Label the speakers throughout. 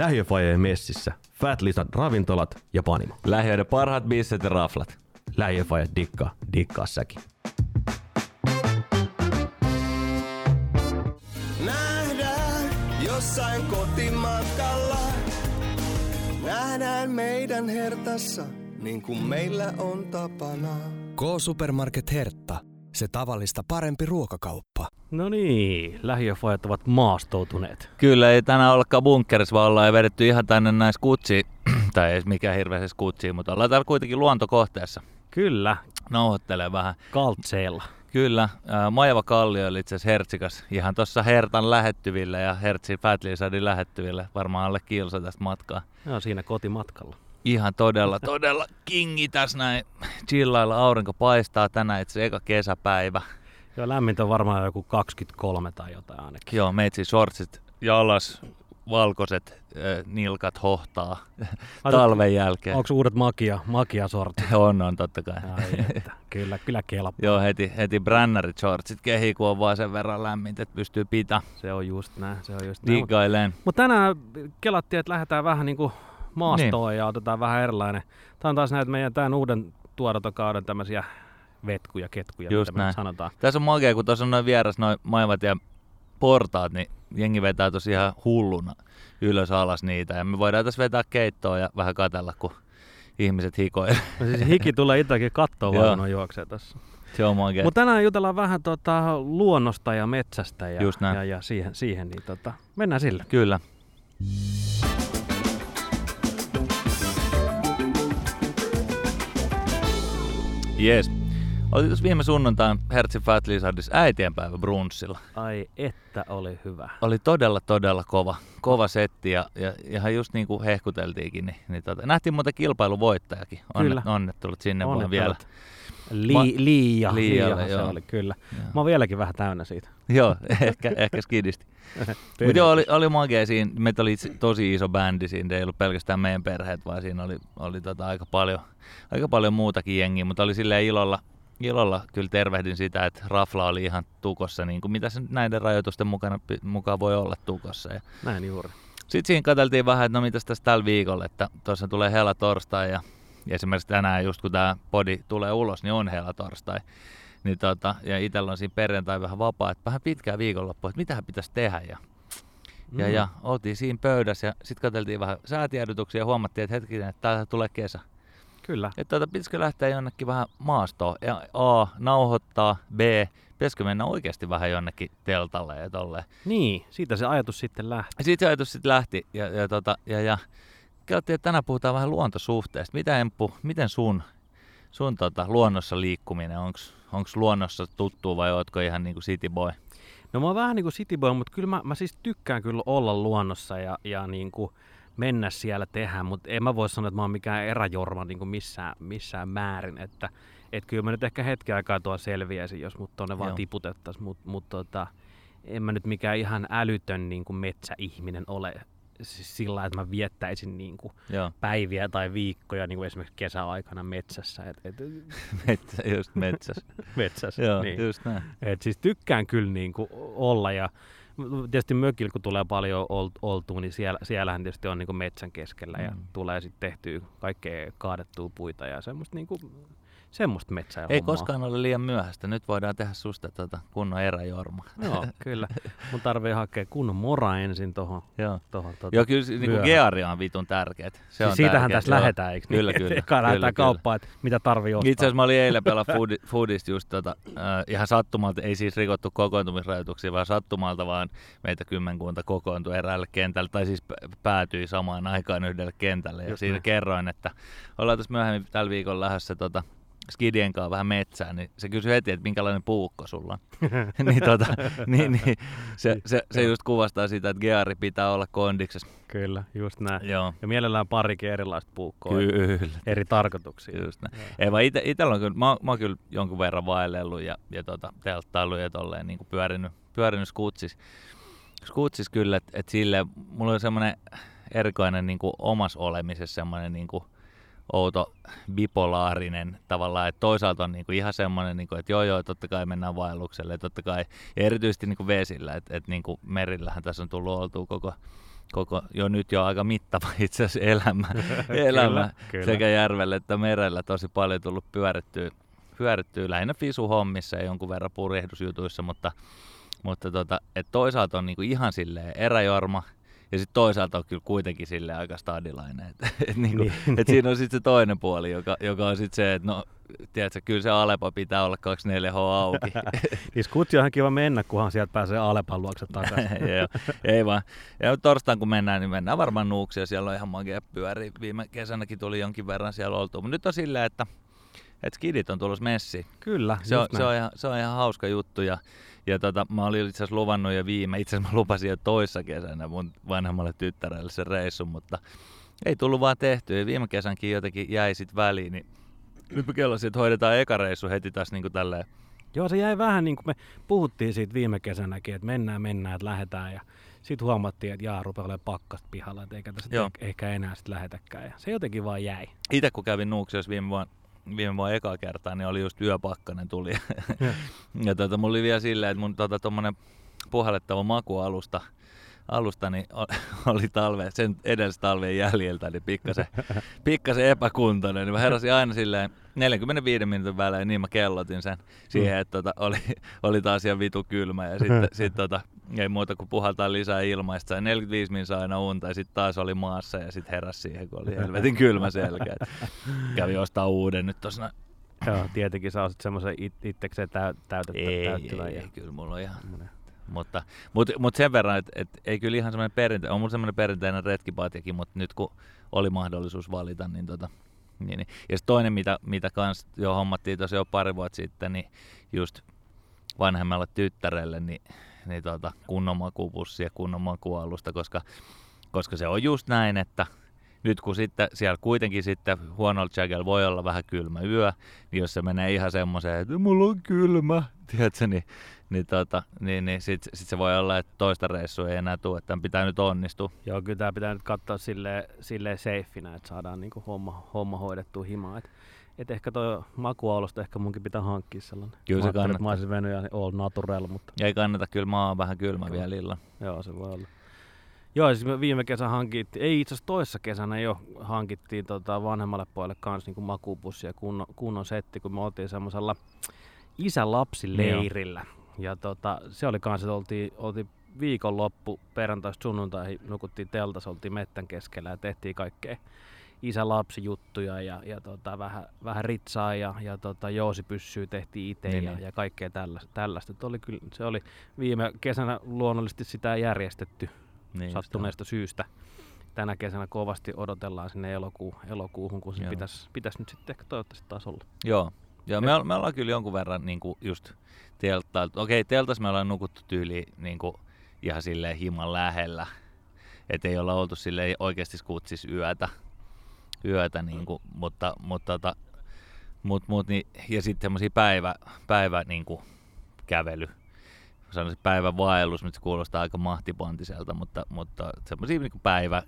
Speaker 1: Lähiöfajojen messissä, Fat Lizard ravintolat ja panimo.
Speaker 2: Lähiöiden parhaat bisset ja raflat.
Speaker 1: Lähiöfajat dikkaa, dikkaa säkin.
Speaker 3: Nähdään jossain kotimatkalla. Nähdään meidän hertassa, niin kuin meillä on tapana.
Speaker 4: K-Supermarket Hertta. Se tavallista parempi ruokakauppa.
Speaker 5: No niin, lähiöfajat ovat maastoutuneet.
Speaker 2: Kyllä, ei tänään ollakaan bunkkerissa, vaan ollaan vedetty ihan tänne näissä kutsi, tai ei mikään hirveästi kutsi, mutta ollaan täällä kuitenkin luontokohteessa.
Speaker 5: Kyllä,
Speaker 2: Nauhoittelee vähän.
Speaker 5: kaltseella.
Speaker 2: Kyllä, Majava Kallio oli itse asiassa Hertsikas, ihan tuossa Hertan lähettyvillä ja Hertsin Fat Lizardin lähettyvillä, varmaan alle kilsa tästä matkaa.
Speaker 5: Joo, siinä kotimatkalla.
Speaker 2: Ihan todella, todella kingi tässä näin. Chillailla aurinko paistaa tänään itse eka kesäpäivä.
Speaker 5: Joo, lämmintä on varmaan joku 23 tai jotain ainakin.
Speaker 2: Joo, meitsi shortsit jalas, valkoiset äh, nilkat hohtaa talven jälkeen.
Speaker 5: Onko uudet makia, makia-sortit?
Speaker 2: On, on totta kai.
Speaker 5: Ai että, kyllä, kyllä kelpaa.
Speaker 2: Joo, heti, heti brännarit shortsit kehii, kun on vaan sen verran lämmintä, että pystyy pitää
Speaker 5: Se on just näin, se on just näin. Mutta mut tänään kelattiin, että lähdetään vähän niinku maastoon niin. ja otetaan vähän erilainen. Tämä on taas näitä meidän tämän uuden tuotantokauden tämmöisiä vetkuja, ketkuja,
Speaker 2: Just
Speaker 5: mitä
Speaker 2: näin.
Speaker 5: sanotaan.
Speaker 2: Tässä on makea, kun tuossa on noin vieras noin maivat ja portaat, niin jengi vetää tosi ihan hulluna ylös alas niitä. Ja me voidaan tässä vetää keittoa ja vähän katella, kun ihmiset hikoilee.
Speaker 5: No siis hiki tulee itsekin kattoa
Speaker 2: Joo.
Speaker 5: vaan, juoksee tässä.
Speaker 2: Se on makea.
Speaker 5: Mutta tänään jutellaan vähän tota, luonnosta ja metsästä ja,
Speaker 2: Just näin.
Speaker 5: ja, ja siihen, siihen, niin tota, mennään sille.
Speaker 2: Kyllä. Jees. Oli tuossa viime sunnuntain Hertzin Fat Lizardissa äitienpäivä brunssilla.
Speaker 5: Ai että oli hyvä.
Speaker 2: Oli todella, todella kova, kova setti ja, ja ihan just niin kuin hehkuteltiinkin, niin, niin tota, nähtiin muuten kilpailuvoittajakin.
Speaker 5: Kyllä.
Speaker 2: onnettelut sinne vaan vielä.
Speaker 5: Li,
Speaker 2: Ma-
Speaker 5: liia,
Speaker 2: Liialle,
Speaker 5: liiahan se
Speaker 2: joo.
Speaker 5: oli, kyllä.
Speaker 2: Joo.
Speaker 5: Mä oon vieläkin vähän täynnä siitä.
Speaker 2: Joo, ehkä, ehkä skidisti. Mutta joo, oli, oli makea siinä. Meitä oli tosi iso bändi siinä. Ei ollut pelkästään meidän perheet, vaan siinä oli, oli tota aika, paljon, aika paljon muutakin jengiä. Mutta oli silleen ilolla, ilolla kyllä tervehdin sitä, että Rafla oli ihan tukossa, niin kuin mitä se näiden rajoitusten mukana, mukaan voi olla tukossa. Ja
Speaker 5: Näin juuri.
Speaker 2: sitten siinä katseltiin vähän, että no mitäs tässä tällä viikolla, että tuossa tulee hela torstai ja esimerkiksi tänään just kun tämä podi tulee ulos, niin on hela torstai. Niin tota, ja itsellä on siinä perjantai vähän vapaa, että vähän pitkää viikonloppua, että mitähän pitäisi tehdä. Ja, ja,
Speaker 5: Mm.
Speaker 2: ja oltiin siinä pöydässä ja sitten katseltiin vähän säätiedotuksia ja huomattiin, että hetkinen, että täällä tulee kesä.
Speaker 5: Kyllä.
Speaker 2: Että tota, pitäisikö lähteä jonnekin vähän maastoon? Ja A, nauhoittaa, B, pitäisikö mennä oikeasti vähän jonnekin teltalle ja tolleen.
Speaker 5: Niin, siitä se ajatus sitten lähti.
Speaker 2: Sitten se ajatus sitten lähti ja, ja, tota, ja, ja kelattiin, että tänään puhutaan vähän luontosuhteesta. Mitä Emppu, miten sun, sun tota, luonnossa liikkuminen, onko luonnossa tuttu vai ootko ihan niinku city boy?
Speaker 5: No mä oon vähän niinku cityboy, mutta kyllä mä, mä siis tykkään kyllä olla luonnossa ja, ja niinku mennä siellä tehdä, mutta en mä voi sanoa, että mä oon mikään eräjorma niinku missään, missään määrin, että et kyllä mä nyt ehkä hetken aikaa tuo selviäisin, jos mut tonne vaan tiputettaisiin, mutta mut tota, en mä nyt mikään ihan älytön niinku metsäihminen ole siis sillä että mä viettäisin niinku
Speaker 2: Joo,
Speaker 5: päiviä tai viikkoja niinku esimerkiksi kesäaikana metsässä. Et, et,
Speaker 2: metsä, just metsässä.
Speaker 5: metsässä
Speaker 2: Joo,
Speaker 5: niin.
Speaker 2: just näin.
Speaker 5: Et siis tykkään kyllä niin kuin olla ja tietysti mökillä kun tulee paljon ol- oltua, niin siellä, siellähän tietysti on niin kuin metsän keskellä ja
Speaker 2: Mm.
Speaker 5: tulee sitten tehtyä kaikkea kaadettua puita ja semmoista, niin kuin, semmoista metsää
Speaker 2: Ei koskaan ole liian myöhäistä. Nyt voidaan tehdä susta tota kunnon eräjorma.
Speaker 5: Joo, kyllä. Mun tarvii hakea kunnon mora ensin tuohon.
Speaker 2: Joo.
Speaker 5: Tohon, tota.
Speaker 2: Joo, kyllä niin
Speaker 5: vyöhön.
Speaker 2: gearia on vitun tärkeät. Se
Speaker 5: siis
Speaker 2: on
Speaker 5: siitähän
Speaker 2: tärkeät,
Speaker 5: tässä
Speaker 2: joo.
Speaker 5: lähdetään, eikö
Speaker 2: Kyllä,
Speaker 5: niin?
Speaker 2: kyllä.
Speaker 5: Eka
Speaker 2: kyllä,
Speaker 5: lähdetään
Speaker 2: kyllä.
Speaker 5: kauppaan, että mitä tarvii ostaa.
Speaker 2: Itse asiassa mä olin eilen pelaa foodi, foodista just tota, äh, ihan sattumalta, ei siis rikottu kokoontumisrajoituksia, vaan sattumalta vaan meitä kymmenkunta kokoontui eräälle kentälle, tai siis päätyi samaan aikaan yhdelle kentälle. Ja
Speaker 5: Just
Speaker 2: siinä
Speaker 5: näin.
Speaker 2: kerroin, että ollaan tässä myöhemmin tällä viikolla lähdössä tota, skidien kanssa vähän metsään, niin se kysyi heti, että minkälainen puukko sulla on. niin, tota, niin, niin se, se, se, just kuvastaa sitä, että geari pitää olla kondiksessa.
Speaker 5: Kyllä, just näin.
Speaker 2: Joo,
Speaker 5: Ja mielellään parikin erilaista puukkoa
Speaker 2: kyllä.
Speaker 5: eri tarkoituksiin.
Speaker 2: Just näin. Ei vaan ite, itellä on kyllä, mä, mä oon kyllä jonkun verran vaellellut ja, ja tota, telttailu ja tolleen niin pyörinyt, pyörinyt skutsis. Skutsis kyllä, että et sille, mulla on semmoinen erikoinen niin kuin omassa olemisessa semmoinen niin kuin outo bipolaarinen tavallaan, että toisaalta on niin kuin ihan semmoinen, niin kuin, että joo joo, totta kai mennään vaellukselle, ja totta kai, ja erityisesti niin kuin vesillä, että, että niin kuin merillähän tässä on tullut oltua koko, koko jo nyt jo aika mittava itse asiassa elämä, elämä
Speaker 5: kyllä.
Speaker 2: sekä järvellä että merellä tosi paljon tullut pyörittyä, pyörittyä lähinnä fisuhommissa ja jonkun verran purjehdusjutuissa, mutta, mutta tota, et toisaalta on niinku ihan silleen eräjorma, ja sitten toisaalta on kyllä kuitenkin sille aika stadilainen. Et, et niinku,
Speaker 5: Niin,
Speaker 2: et siinä on sitten se toinen puoli, joka, joka on sitten se, että no, tiedätkö, kyllä se Alepa pitää olla 24H auki.
Speaker 5: Siis kutsi on kiva mennä, kunhan sieltä pääsee Alepan luokse takaisin.
Speaker 2: Joo, ei vaan. Ja torstain kun mennään, niin mennään varmaan nuuksia. Siellä on ihan magia pyöri. Viime kesänäkin tuli jonkin verran siellä oltu. Mutta nyt on silleen, että, että skidit on tulossa messiin.
Speaker 5: Kyllä,
Speaker 2: Se on, se, on ihan, se on ihan hauska juttu. Ja, ja tota, mä olin itse asiassa luvannut jo viime, itse asiassa mä lupasin jo toissa kesänä mun vanhemmalle tyttärelle sen reissun, mutta ei tullut vaan tehty. Ja viime kesänkin jotenkin jäi sit väliin, niin nyt mä kellasin, että hoidetaan eka reissu heti taas niin kuin tälleen.
Speaker 5: Joo, se jäi vähän niin kuin me puhuttiin siitä viime kesänäkin, että mennään, mennään, että lähdetään ja sitten huomattiin, että jaa, rupeaa olemaan pakkasta pihalla, että eikä tässä
Speaker 2: Joo.
Speaker 5: ehkä enää sitten lähetäkään. Ja se jotenkin vaan jäi.
Speaker 2: Itse kun kävin Nuuksiossa viime vuonna, viime vuonna ekaa kertaa, niin oli just yöpakkanen tuli. ja tota, mulla oli vielä silleen, että mun tota, tommonen puhallettava makualusta alusta, niin oli talve, sen edellisestä talven jäljiltä, niin pikkasen, pikkasen epäkuntoinen. Niin mä heräsin aina silleen 45 minuutin välein, niin mä kellotin sen siihen, että tota, oli, oli taas ihan vitu kylmä. Ja sitten sit, tota, ei muuta kuin puhaltaa lisää ilmaista. Ja 45 minuuttia aina unta ja sitten taas oli maassa ja sitten heräsi siihen, kun oli helvetin kylmä selkä. Kävi ostaa uuden nyt tuossa. noin.
Speaker 5: Joo, tietenkin sä osit semmoisen it, itsekseen täy, täytettä,
Speaker 2: Ei, ei,
Speaker 5: täyttyvän.
Speaker 2: ei,
Speaker 5: ja-
Speaker 2: kyllä mulla on ihan. Mutta, mutta, mutta sen verran, että, että ei kyllä ihan semmoinen perinte, on mulla semmoinen perinteinen retkipatjakin, mutta nyt kun oli mahdollisuus valita, niin tota, niin, niin. Ja sitten toinen, mitä, mitä kans jo hommattiin tosi jo pari vuotta sitten, niin just vanhemmalle tyttärelle, niin, niin tota, kunnon makupussi ja kunnon makualusta, koska, koska se on just näin, että nyt kun sitten siellä kuitenkin sitten huonolla jackella voi olla vähän kylmä yö, niin jos se menee ihan semmoiseen, että mulla on kylmä, tiedätkö, niin, niin, tota, niin, niin sitten sit se voi olla, että toista reissua ei enää tule, että tämän pitää nyt onnistua.
Speaker 5: Joo, kyllä tämä pitää nyt katsoa silleen, silleen safeinä, että saadaan niinku homma, homma hoidettua himaan. Et, et ehkä tuo makualusta ehkä munkin pitää hankkia sellainen.
Speaker 2: Kyllä se
Speaker 5: Mä
Speaker 2: kannattaa.
Speaker 5: että Mä olisin venyt ja all natural, mutta
Speaker 2: ei kannata, kyllä maa on vähän kylmä
Speaker 5: Kyllä.
Speaker 2: vielä illan.
Speaker 5: joo, se voi olla. Joo, siis me viime kesänä hankittiin, ei itse asiassa toissa kesänä jo hankittiin tota vanhemmalle pojalle kanssa niin makupussi ja kunnon, kunnon setti, kun me oltiin semmoisella isä-lapsi-leirillä. Ja tota, se oli kanssa, että oltiin, oltiin viikonloppu, perjantaista sunnuntaihin nukuttiin teltassa, oltiin mettän keskellä ja tehtiin kaikkea isä-lapsi-juttuja ja, ja tota, vähän, vähän ritsaa ja, ja tota, joosipyssyä tehtiin itse
Speaker 2: Niin,
Speaker 5: ja,
Speaker 2: niin.
Speaker 5: ja kaikkea tällaista. tällaista. Oli kyllä, se oli viime kesänä luonnollisesti sitä järjestetty
Speaker 2: Niin,
Speaker 5: sattuneesta syystä. Tänä kesänä kovasti odotellaan sinne elokuu, elokuuhun, kun se
Speaker 2: Joo.
Speaker 5: pitäisi, pitäisi nyt sitten ehkä toivottavasti taas olla.
Speaker 2: Joo, Joo me, me ollaan kyllä jonkun verran niin kuin just telttailtu. Okei, teltas me ollaan nukuttu tyyli niin kuin ihan silleen himan lähellä. Että ei olla oltu silleen oikeasti skutsis yötä. yötä niin kuin, mutta, mutta tota, mut, mut, niin, ja sitten semmoisia päivä, päivä niin kuin kävely. Sanoisin päivän vaellus, nyt se kuulostaa aika mahtipontiselta, mutta, mutta semmoisia niin kuin päivä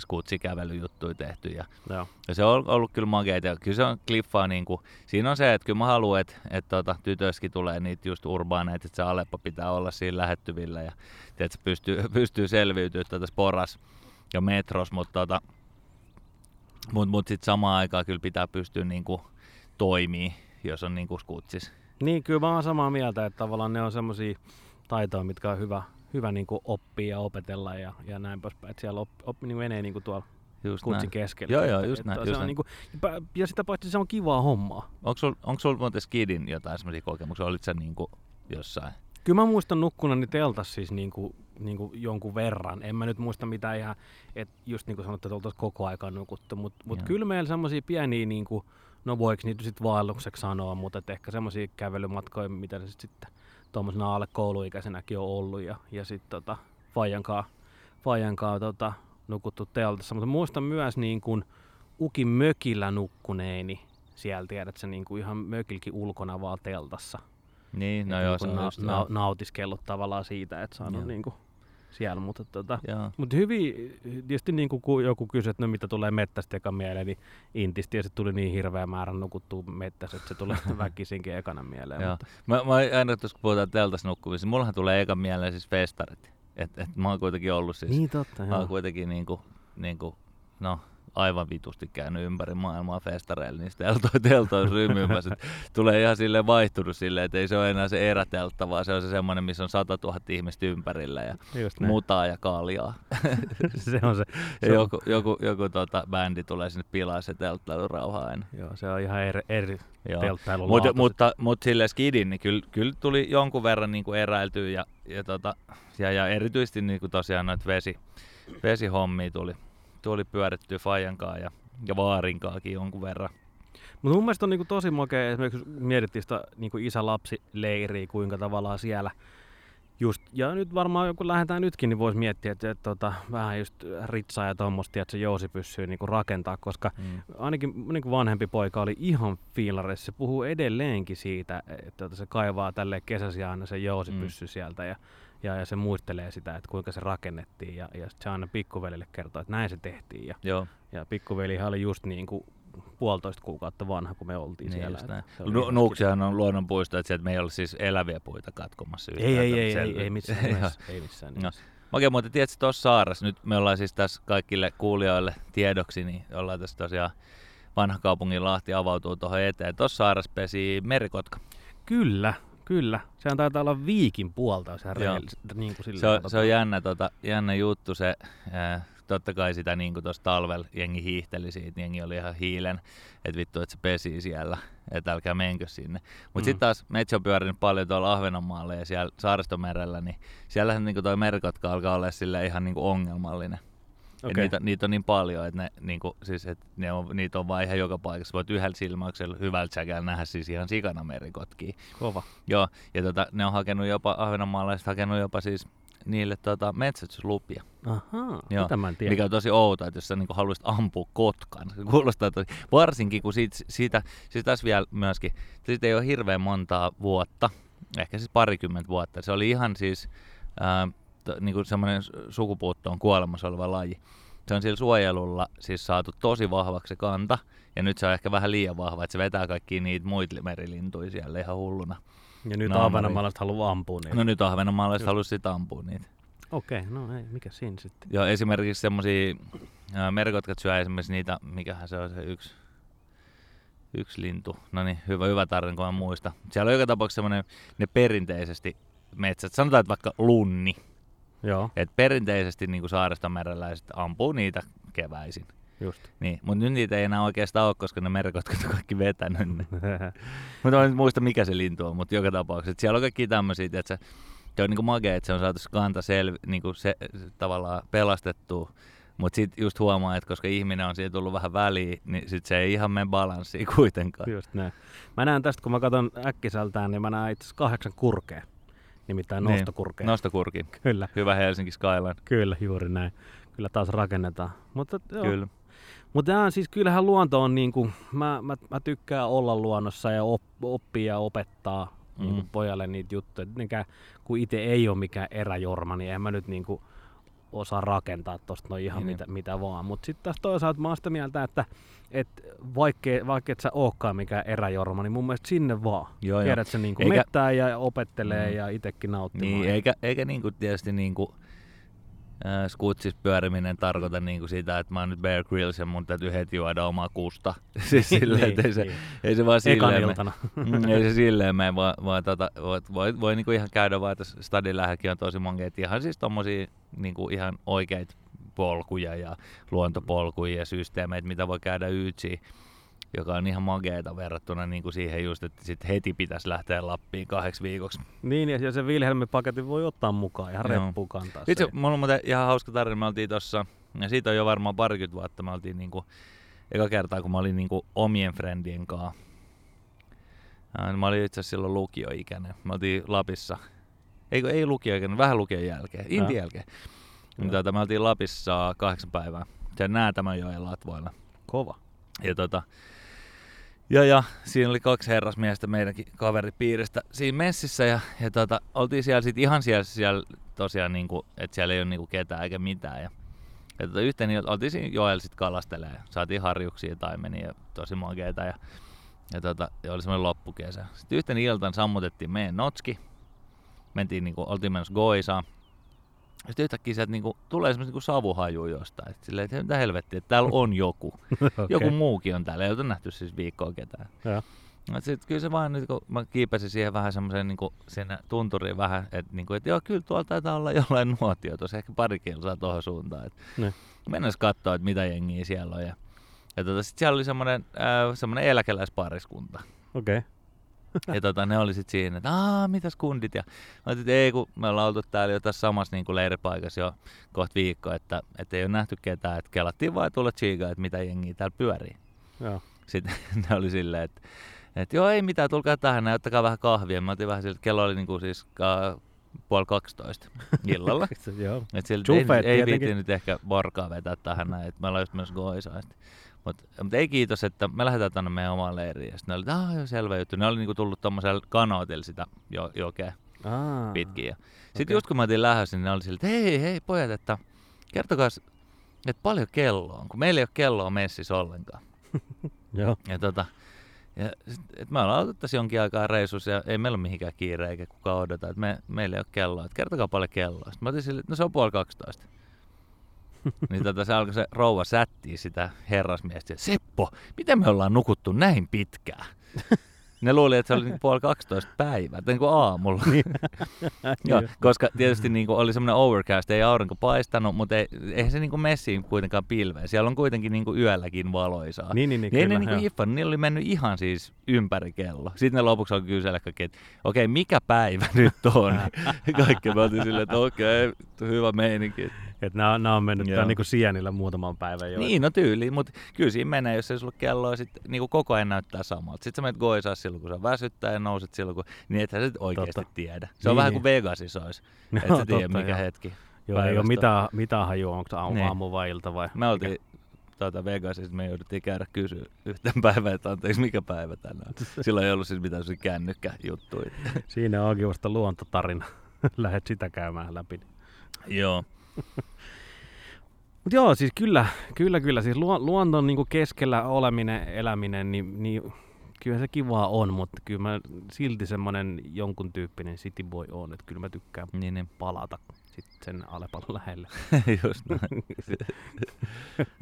Speaker 2: skutsikävelyjuttuja tehty ja
Speaker 5: Joo.
Speaker 2: ja se on ollut kyllä makeita. Kyllä se on kliffaa, niin kuin, siinä on se, että kyllä mä haluan, että, että tota, tytöskin tulee niitä just urbaaneita, että se Aleppo pitää olla siinä lähettyvillä ja että se pystyy, pystyy selviytymään tätä sporas ja metros, mutta tota, mut, mut sitten samaan aikaan kyllä pitää pystyä niin kuin, toimii, jos on niin kuin skutsis.
Speaker 5: Niin, kyllä mä oon samaa mieltä, että tavallaan ne on semmoisia taitoja, mitkä on hyvä, hyvä niin kuin oppia ja opetella ja, ja näin poispäin. Että siellä op, op, niin menee niin kuin tuolla
Speaker 2: Just
Speaker 5: kutsin
Speaker 2: näin.
Speaker 5: keskellä.
Speaker 2: Joo, joo, just
Speaker 5: että
Speaker 2: näin, just näin.
Speaker 5: Niin kuin, ja sitä paitsi se on kivaa hommaa.
Speaker 2: Onko sulla onko sul muuten skidin jotain semmoisia kokemuksia? Olit sä niin kuin jossain?
Speaker 5: Kyllä mä muistan nukkunani teltas siis niin kuin, niin kuin jonkun verran. En mä nyt muista mitään ihan, että just niin kuin sanottu, että oltaisiin koko aika nukuttu. Mutta mut
Speaker 2: Joo.
Speaker 5: kyllä meillä semmoisia pieniä, niin kuin, no voiko niitä sitten vaellukseksi sanoa, mutta ehkä semmoisia kävelymatkoja, mitä se sit sitten tuommoisena alle kouluikäisenäkin on ollut. Ja, ja sitten tota, Fajankaa, Fajankaa tota, nukuttu teltassa. Mutta muistan myös niin kuin Ukin mökillä nukkuneeni siellä, tiedät sä, niin kuin ihan mökilläkin ulkona vaan teltassa.
Speaker 2: Niin, no joo,
Speaker 5: niinku
Speaker 2: se on
Speaker 5: na- na- nautiskellut tavallaan siitä, että saanut
Speaker 2: Joo.
Speaker 5: niinku siellä, mutta tota, mutta hyvin, tietysti niin kuin joku kysyi, että no mitä tulee mettästä eka mieleen, niin Intis tietysti tuli niin hirveä määrä nukuttua mettässä, että se tulee väkisinkin ekana mieleen.
Speaker 2: Joo.
Speaker 5: Mutta,
Speaker 2: Mä, mä aina kun puhutaan teltas nukkumisesta, mullahan tulee eka mieleen siis festarit. Et, et mä oon kuitenkin ollut siis,
Speaker 5: Niin totta,
Speaker 2: mä oon kuitenkin niinku, niinku, no aivan vitusti käynyt ympäri maailmaa festareilla niistä teltoja, teltoissa rymymässä. Tulee ihan sille vaihtunut silleen, että ei se ole enää se eräteltta, vaan se on se semmoinen, missä on 100 000 ihmistä ympärillä ja mutaa ja kaljaa.
Speaker 5: se on se. Se on,
Speaker 2: joku, joku, joku tota, bändi tulee sinne pilaa se telttailu rauha aina.
Speaker 5: Joo, se on ihan eri, eri telttailu.
Speaker 2: Mut, mutta, mutta silleen skidin, niin kyllä, kyllä tuli jonkun verran niin kuin eräiltyä ja, ja, tota, ja, ja erityisesti niin kuin tosiaan noita vesi, vesihommia tuli, tuli pyörittyä Fajankaa ja, ja Vaarinkaakin jonkun verran.
Speaker 5: Mutta mun mielestä on niinku tosi makea, esimerkiksi mietittiin sitä niinku isä-lapsi-leiriä, kuinka tavallaan siellä just, ja nyt varmaan kun lähdetään nytkin, niin voisi miettiä, että, että, että vähän just ritsaa ja tuommoista, että se jousi pysyy niinku rakentaa, koska
Speaker 2: Mm.
Speaker 5: ainakin niin vanhempi poika oli ihan fiilareissa. Se puhuu edelleenkin siitä, että että se kaivaa tälle kesäsi aina se jousi
Speaker 2: Mm.
Speaker 5: sieltä ja, ja, ja, se muistelee sitä, että kuinka se rakennettiin ja, ja se aina pikkuvelille kertoo, että näin se tehtiin. Ja,
Speaker 2: Joo,
Speaker 5: ja pikkuvelihan oli just niin kuin puolitoista kuukautta vanha, kun me oltiin
Speaker 2: niin
Speaker 5: siellä. ihan
Speaker 2: Nuuksihan on luonnonpuisto, että me ei ole siis eläviä puita katkomassa
Speaker 5: Ei, ei, ei, ei, ei missään nimessä. Ei missään
Speaker 2: No.
Speaker 5: nimessä.
Speaker 2: Okei, mutta tiedätkö tuossa saaressa, nyt me ollaan siis tässä kaikille kuulijoille tiedoksi, niin ollaan tässä tosiaan vanha kaupungin Lahti avautuu tuohon eteen. Tuossa saaressa pesi merikotka.
Speaker 5: Kyllä, kyllä. Sehän taitaa olla viikin puolta, jos rehellisesti. Niin kuin sillä
Speaker 2: Se on, se on jännä, tota, jännä juttu se. Ää, totta kai sitä niin tuossa talvella jengi hiihteli siitä, jengi oli ihan hiilen, että vittu, että se pesi siellä, että älkää menkö sinne. Mutta
Speaker 5: Mm.
Speaker 2: sitten taas metsä on pyörinyt paljon tuolla Ahvenanmaalla ja siellä Saaristomerellä, niin siellähän niin toi merikotka alkaa olla sille ihan niin ongelmallinen. Okay. Niitä, niitä on niin paljon, että, ne, niin kuin, siis, että ne on, niitä on vaan ihan joka paikassa. Voit yhdellä silmäyksellä hyvältä säkällä nähdä siis ihan sikana merikotkia.
Speaker 5: Kova.
Speaker 2: Joo, ja tota, ne on hakenut jopa, ahvenanmaalaiset hakenut jopa siis niille tota, metsästyslupia,
Speaker 5: Ahaa,
Speaker 2: Joo,
Speaker 5: mitä mä en tiedä.
Speaker 2: mikä on tosi outoa, että jos sä niinku haluaisit ampua kotkan. Se kuulostaa tosi, varsinkin kun siitä, siitä, siis tässä vielä myöskin, siitä ei ole hirveän montaa vuotta, ehkä siis parikymmentä vuotta. Se oli ihan siis ää, t- niinku semmoinen sukupuuttoon kuolemassa oleva laji. Se on sillä suojelulla siis saatu tosi vahvaksi se kanta, ja nyt se on ehkä vähän liian vahva, että se vetää kaikki niitä muita merilintuja siellä ihan hulluna.
Speaker 5: Ja nyt
Speaker 2: No,
Speaker 5: Ahvenanmaalaiset haluaa ampua niitä.
Speaker 2: No nyt ahvenanmaalaiset halusi sitä ampua niitä.
Speaker 5: Okei, no ei, mikä siinä sitten?
Speaker 2: Ja esimerkiksi semmosia ää, merikotkat syö esimerkiksi niitä, mikähän se on se yksi, yksi lintu. No niin, hyvä, hyvä tarina, kun mä muista. Siellä on joka tapauksessa semmoinen, ne perinteisesti metsät, sanotaan, että vaikka lunni.
Speaker 5: Joo,
Speaker 2: että perinteisesti niin saaristomereläiset ampuu niitä keväisin.
Speaker 5: just.
Speaker 2: Niin, mutta nyt niitä ei enää oikeastaan ole, koska ne merikotkat on kaikki vetänyt ne. Mutta en muista mikä se lintu on, mutta joka tapauksessa. Et siellä on kaikki tämmöisiä, että se, on niinku magea, että se on saatu kanta selvi, niinku se, se, tavallaan pelastettua. Mutta sitten just huomaa, että koska ihminen on siihen tullut vähän väliin, niin sit se ei ihan mene balanssiin kuitenkaan.
Speaker 5: Just näin. Mä näen tästä, kun mä katson äkkiseltään, niin mä näen itse kahdeksan kurkea. Nimittäin
Speaker 2: Niin,
Speaker 5: nostokurkea.
Speaker 2: Nostokurki.
Speaker 5: Kyllä,
Speaker 2: Hyvä Helsinki Skyline.
Speaker 5: kyllä, juuri näin. Kyllä taas rakennetaan. Mutta, joo.
Speaker 2: Kyllä.
Speaker 5: Mutta siis kyllähän luonto on niinku, mä, mä, mä tykkään olla luonnossa ja op, oppia ja opettaa mm. niinku
Speaker 2: Mhm.
Speaker 5: pojalle niitä juttuja. Tietenkään, kun itse ei ole mikään eräjorma, niin en mä nyt niinku osaa rakentaa tosta noin ihan
Speaker 2: Niin,
Speaker 5: mitä, mitä vaan. Mutta sitten taas toisaalta mä oon sitä mieltä, että et vaikka, vaikka et sä ookaan mikään eräjorma, niin mun mielestä sinne vaan.
Speaker 2: Joo, joo.
Speaker 5: Tiedät sä niinku
Speaker 2: Eikä-
Speaker 5: mettää ja opettelee
Speaker 2: Mm.
Speaker 5: ja itekin nauttimaan.
Speaker 2: Niin, eikä, eikä niinku tietysti niinku, äh, skutsis pyöriminen tarkoita niinku sitä, että mä oon nyt Bear Grylls ja mun täytyy heti juoda omaa kusta. siis silleen, että ei se, ei se vaan silleen me-
Speaker 5: iltana.
Speaker 2: Mm, ei se silleen mene, vaan, vaan tota, voi, voi, voi niinku ihan käydä vaan, että stadin lähelläkin on tosi monkeet ihan siis tommosia niinku ihan oikeita polkuja ja luontopolkuja ja systeemeitä, mitä voi käydä yytsiin, joka on ihan mageeta verrattuna niinku siihen just, että sit heti pitäisi lähteä Lappiin kahdeksi viikoksi.
Speaker 5: Niin, ja se Wilhelmin paketin voi ottaa mukaan ihan
Speaker 2: Joo.
Speaker 5: reppuun kantaa.
Speaker 2: Itse,
Speaker 5: se.
Speaker 2: mulla on muuten ihan hauska tarina, me oltiin tossa, ja siitä on jo varmaan parikymmentä vuotta, me oltiin niinku, eka kertaa kun mä olin niinku omien friendien kanssa. Mä olin itse asiassa silloin lukioikäinen. Me oltiin Lapissa. Eikö, ei lukioikäinen, vähän lukion jälkeen, intin
Speaker 5: Joo.
Speaker 2: jälkeen. Niin Tota, me oltiin Lapissa kahdeksan päivää. Sen Näätämönjoen latvoilla.
Speaker 5: Kova.
Speaker 2: Ja, tota, ja, ja siinä oli kaksi herrasmiestä meidänkin kaveripiiristä siinä messissä ja, ja tota, oltiin siellä sit ihan siellä, siellä tosiaan niinku, että siellä ei ole niinku ketään eikä mitään. Ja, ja tota, yhteen il- oltiin siinä joella sit kalastelee ja saatiin harjuksia ja taimenia ja tosi makeeta ja, ja, tota, ja oli semmoinen loppukesä. Sitten yhten iltan sammutettiin meidän notski. Mentiin niinku, oltiin menossa Goisaan. Sitten yhtäkkiä sieltä niinku, tulee semmoista niinku savuhaju jostain. Et silleen, että mitä helvettiä, että täällä on joku.
Speaker 5: okay.
Speaker 2: Joku muukin on täällä, ei ole nähty siis viikkoa ketään.
Speaker 5: Joo.
Speaker 2: No, sit, kyllä se vaan, niin kun mä kiipesin siihen vähän semmoiseen niin sinne tunturiin vähän, että niin kuin, että joo, kyllä tuolla taitaa olla jollain nuotio tuossa, ehkä pari kilsaa tuohon suuntaan. Että
Speaker 5: Ne.
Speaker 2: mennään katsoa, että mitä jengiä siellä on. Ja, ja tota, sitten siellä oli semmoinen, äh, semmoinen eläkeläispariskunta.
Speaker 5: Okei.
Speaker 2: Ja tota, ne oli sitten siinä, että aah, mitäs kundit? Ja mä että ei, kun me ollaan oltu täällä jo tässä samassa niin kuin leiripaikassa jo kohta viikko, että, että ei ole nähty ketään, että kelattiin vaan tulla tsiigaa, että mitä jengiä täällä pyörii.
Speaker 5: Joo.
Speaker 2: Sitten ne oli silleen, että, että joo ei mitään, tulkaa tähän ja ottakaa vähän kahvia. Mä otin vähän siltä, kello oli niinku siis ka, puoli 12 illalla.
Speaker 5: Joo.
Speaker 2: Et siltä ei, ei viitti nyt ehkä vorkaa vetää tähän näin, että me ollaan just myös Goisaan. Mutta mut ei kiitos, että me lähdetään tänne meidän omaan leiriin. Ja sitten ne oli, että ah, selvä juttu. Ne oli niinku tullut tommosella kanootilla sitä jo, jokea
Speaker 5: Aa.
Speaker 2: pitkin. Ja sitten
Speaker 5: okei.
Speaker 2: just kun mä otin lähdössä, niin ne oli sillä, että hei, hei pojat, että kertokaa, että paljon kello on, kun meillä ei ole kelloa messissä ollenkaan.
Speaker 5: Joo.
Speaker 2: Ja tota, ja sit, et me ollaan oltu tässä jonkin aikaa reissussa ja ei meillä ole mihinkään kiire eikä kukaan odota, että me, meillä ei ole kelloa. Et kertokaa paljon kelloa. Sitten mä otin sille, että no se on puoli 12. niin tota, se alkoi se rouva sättiä sitä herrasmiestä. Seppo, miten me ollaan nukuttu näin pitkään? Ne luuli, että se oli niinku puoli 12 päivää, niin kuin aamulla. Joo, koska tietysti niinku oli semmoinen overcast, ei aurinko paistanut, mutta ei, eihän se niinku messiin kuitenkaan pilveä. Siellä on kuitenkin niinku yölläkin valoisaa.
Speaker 5: Niin, niin, niin,
Speaker 2: Niin
Speaker 5: kyllä,
Speaker 2: ne niinku
Speaker 5: joo.
Speaker 2: hiffannut, niillä oli mennyt ihan siis ympäri kello. Sitten ne lopuksi alkoi kysellä kaikki, että okei, mikä päivä nyt on? kaikki me oltiin silleen, että okei, hyvä meininki.
Speaker 5: Että nämä, nämä on mennyt
Speaker 2: Joo.
Speaker 5: tää niinku sienillä muutaman päivän jo.
Speaker 2: Niin, no tyyliin, mutta kyllä siinä menee, jos ei sulla kelloa, sit niinku koko ajan näyttää samalta. Sitten sä menet goisaa silloin, kun sä väsyttää ja nouset silloin, kun, niin et sä sit oikeasti
Speaker 5: Totta.
Speaker 2: tiedä. Se on
Speaker 5: Niin,
Speaker 2: vähän
Speaker 5: niin.
Speaker 2: kuin Vegasissa olisi.
Speaker 5: No,
Speaker 2: Et sä tiedä,
Speaker 5: totta,
Speaker 2: mikä
Speaker 5: joo.
Speaker 2: hetki.
Speaker 5: Joo, ei ole mitään, mitään hajua, onko aamu,
Speaker 2: Niin.
Speaker 5: aamu vai ilta vai?
Speaker 2: Me oltiin tuota Vegasissa, me jouduttiin käydä kysyä yhten päivän, että anteeksi, mikä päivä tänään. Silloin ei ollut siis mitään kännykkäjuttuja.
Speaker 5: Siinä onkin vasta luontotarina. Lähet sitä käymään läpi.
Speaker 2: Joo.
Speaker 5: Mutta joo, siis kyllä, kyllä, kyllä. Siis luo, luonton niinku keskellä oleminen, eläminen, niin, niin kyllä se kivaa on, mutta kyllä mä silti semmoinen jonkun tyyppinen city boy on, että kyllä mä tykkään
Speaker 2: Niin, niin.
Speaker 5: palata sitten sen Alepan lähelle.
Speaker 2: Just näin.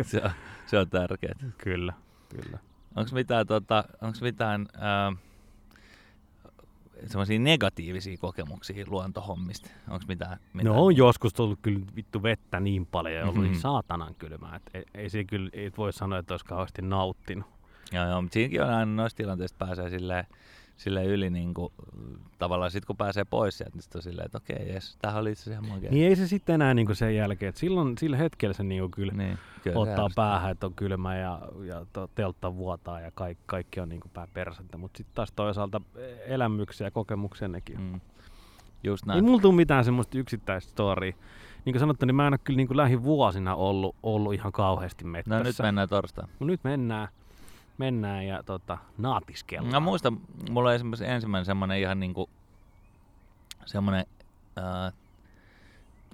Speaker 2: se, on, se on tärkeää.
Speaker 5: kyllä, kyllä.
Speaker 2: Onko mitään, tota, onks mitään ää, semmoisia negatiivisia kokemuksia luontohommista? Onko mitään, mitään?
Speaker 5: No on joskus tullut kyllä vittu vettä niin paljon ja ollut
Speaker 2: Mhm.
Speaker 5: niin saatanan kylmää, että ei, ei se kyllä, ei voi sanoa, että olisi kauheasti nauttinut.
Speaker 2: Joo, joo, mutta siinäkin on aina noista tilanteista pääsee silleen, silleen yli niin kuin, tavallaan sit kun pääsee pois sieltä, niin sit on silleen, että okei, jes, tämähän oli itse asiassa ihan makea.
Speaker 5: Niin ei se sitten enää niin sen jälkeen, että silloin, sillä hetkellä se niin kyllä
Speaker 2: niin kyllä
Speaker 5: ottaa päähän, että on kylmä ja, ja to- teltta vuotaa ja kaikki, kaikki on niin pää persettä, mutta sitten taas toisaalta elämyksiä ja kokemuksia nekin. Mm.
Speaker 2: Just
Speaker 5: Ei
Speaker 2: näin.
Speaker 5: mulla tule mitään semmoista yksittäistä storya. Niin kuin sanottu, niin mä en ole kyllä niin kuin lähivuosina ollut, ollut ihan kauheasti mettässä.
Speaker 2: No nyt mennään torstain.
Speaker 5: Mut nyt mennään, mennään ja tota, naatiskellaan.
Speaker 2: Mä muistan, mulla oli esimerkiksi ensimmäinen semmoinen ihan niinku, semmoinen ää,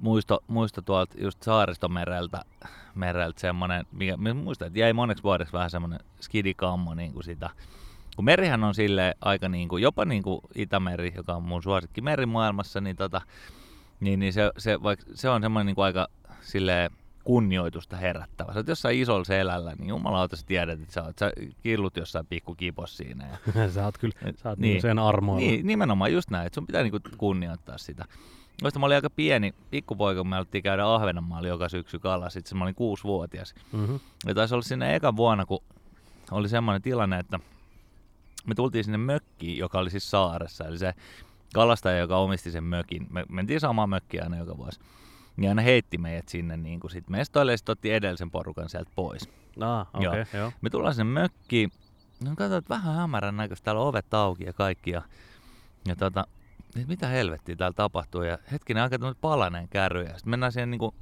Speaker 2: muisto, muisto tuolta just saaristomereltä, mereltä semmoinen, mikä, muistan, että jäi moneksi vuodeksi vähän semmoinen skidikammo niin kuin sitä. Kun merihän on sille aika niin kuin, jopa niin kuin Itämeri, joka on mun suosikki meri maailmassa, niin, tota, niin, niin se, se, vaikka, se on semmoinen niin kuin aika silleen, kunnioitusta herättävä. Sä oot jossain isolla selällä, niin jumalauta sä tiedät, että sä, oot, sä killut jossain pikku kipos siinä. Ja,
Speaker 5: sä oot kyllä sä oot
Speaker 2: Niin.
Speaker 5: niin. sen armoilla.
Speaker 2: niin, nimenomaan just näin, että sun pitää niinku kunnioittaa sitä. Muista mä olin aika pieni pikkupoika, kun me alettiin käydä Ahvenanmaalla joka syksy kala, sitten mä olin kuusivuotias.
Speaker 5: Mm-hmm.
Speaker 2: Ja taisi olla siinä eka vuonna, kun oli semmoinen tilanne, että me tultiin sinne mökkiin, joka oli siis saaressa. Eli se kalastaja, joka omisti sen mökin, me mentiin samaan mökkiin aina joka vuosi. Niin aina heitti meidät sinne niin kuin sit mestoille ja sitten otti edellisen porukan sieltä pois.
Speaker 5: Ah, okei,
Speaker 2: Joo.
Speaker 5: okay, joo.
Speaker 2: Me tullaan sinne mökkiin. No katsotaan, että vähän hämärän näköistä. Täällä on ovet auki ja kaikki. Ja, ja tota, mitä helvettiä täällä tapahtuu. Ja hetkinen aika tämmöinen palanen kärry. Ja sitten mennään siihen niinku,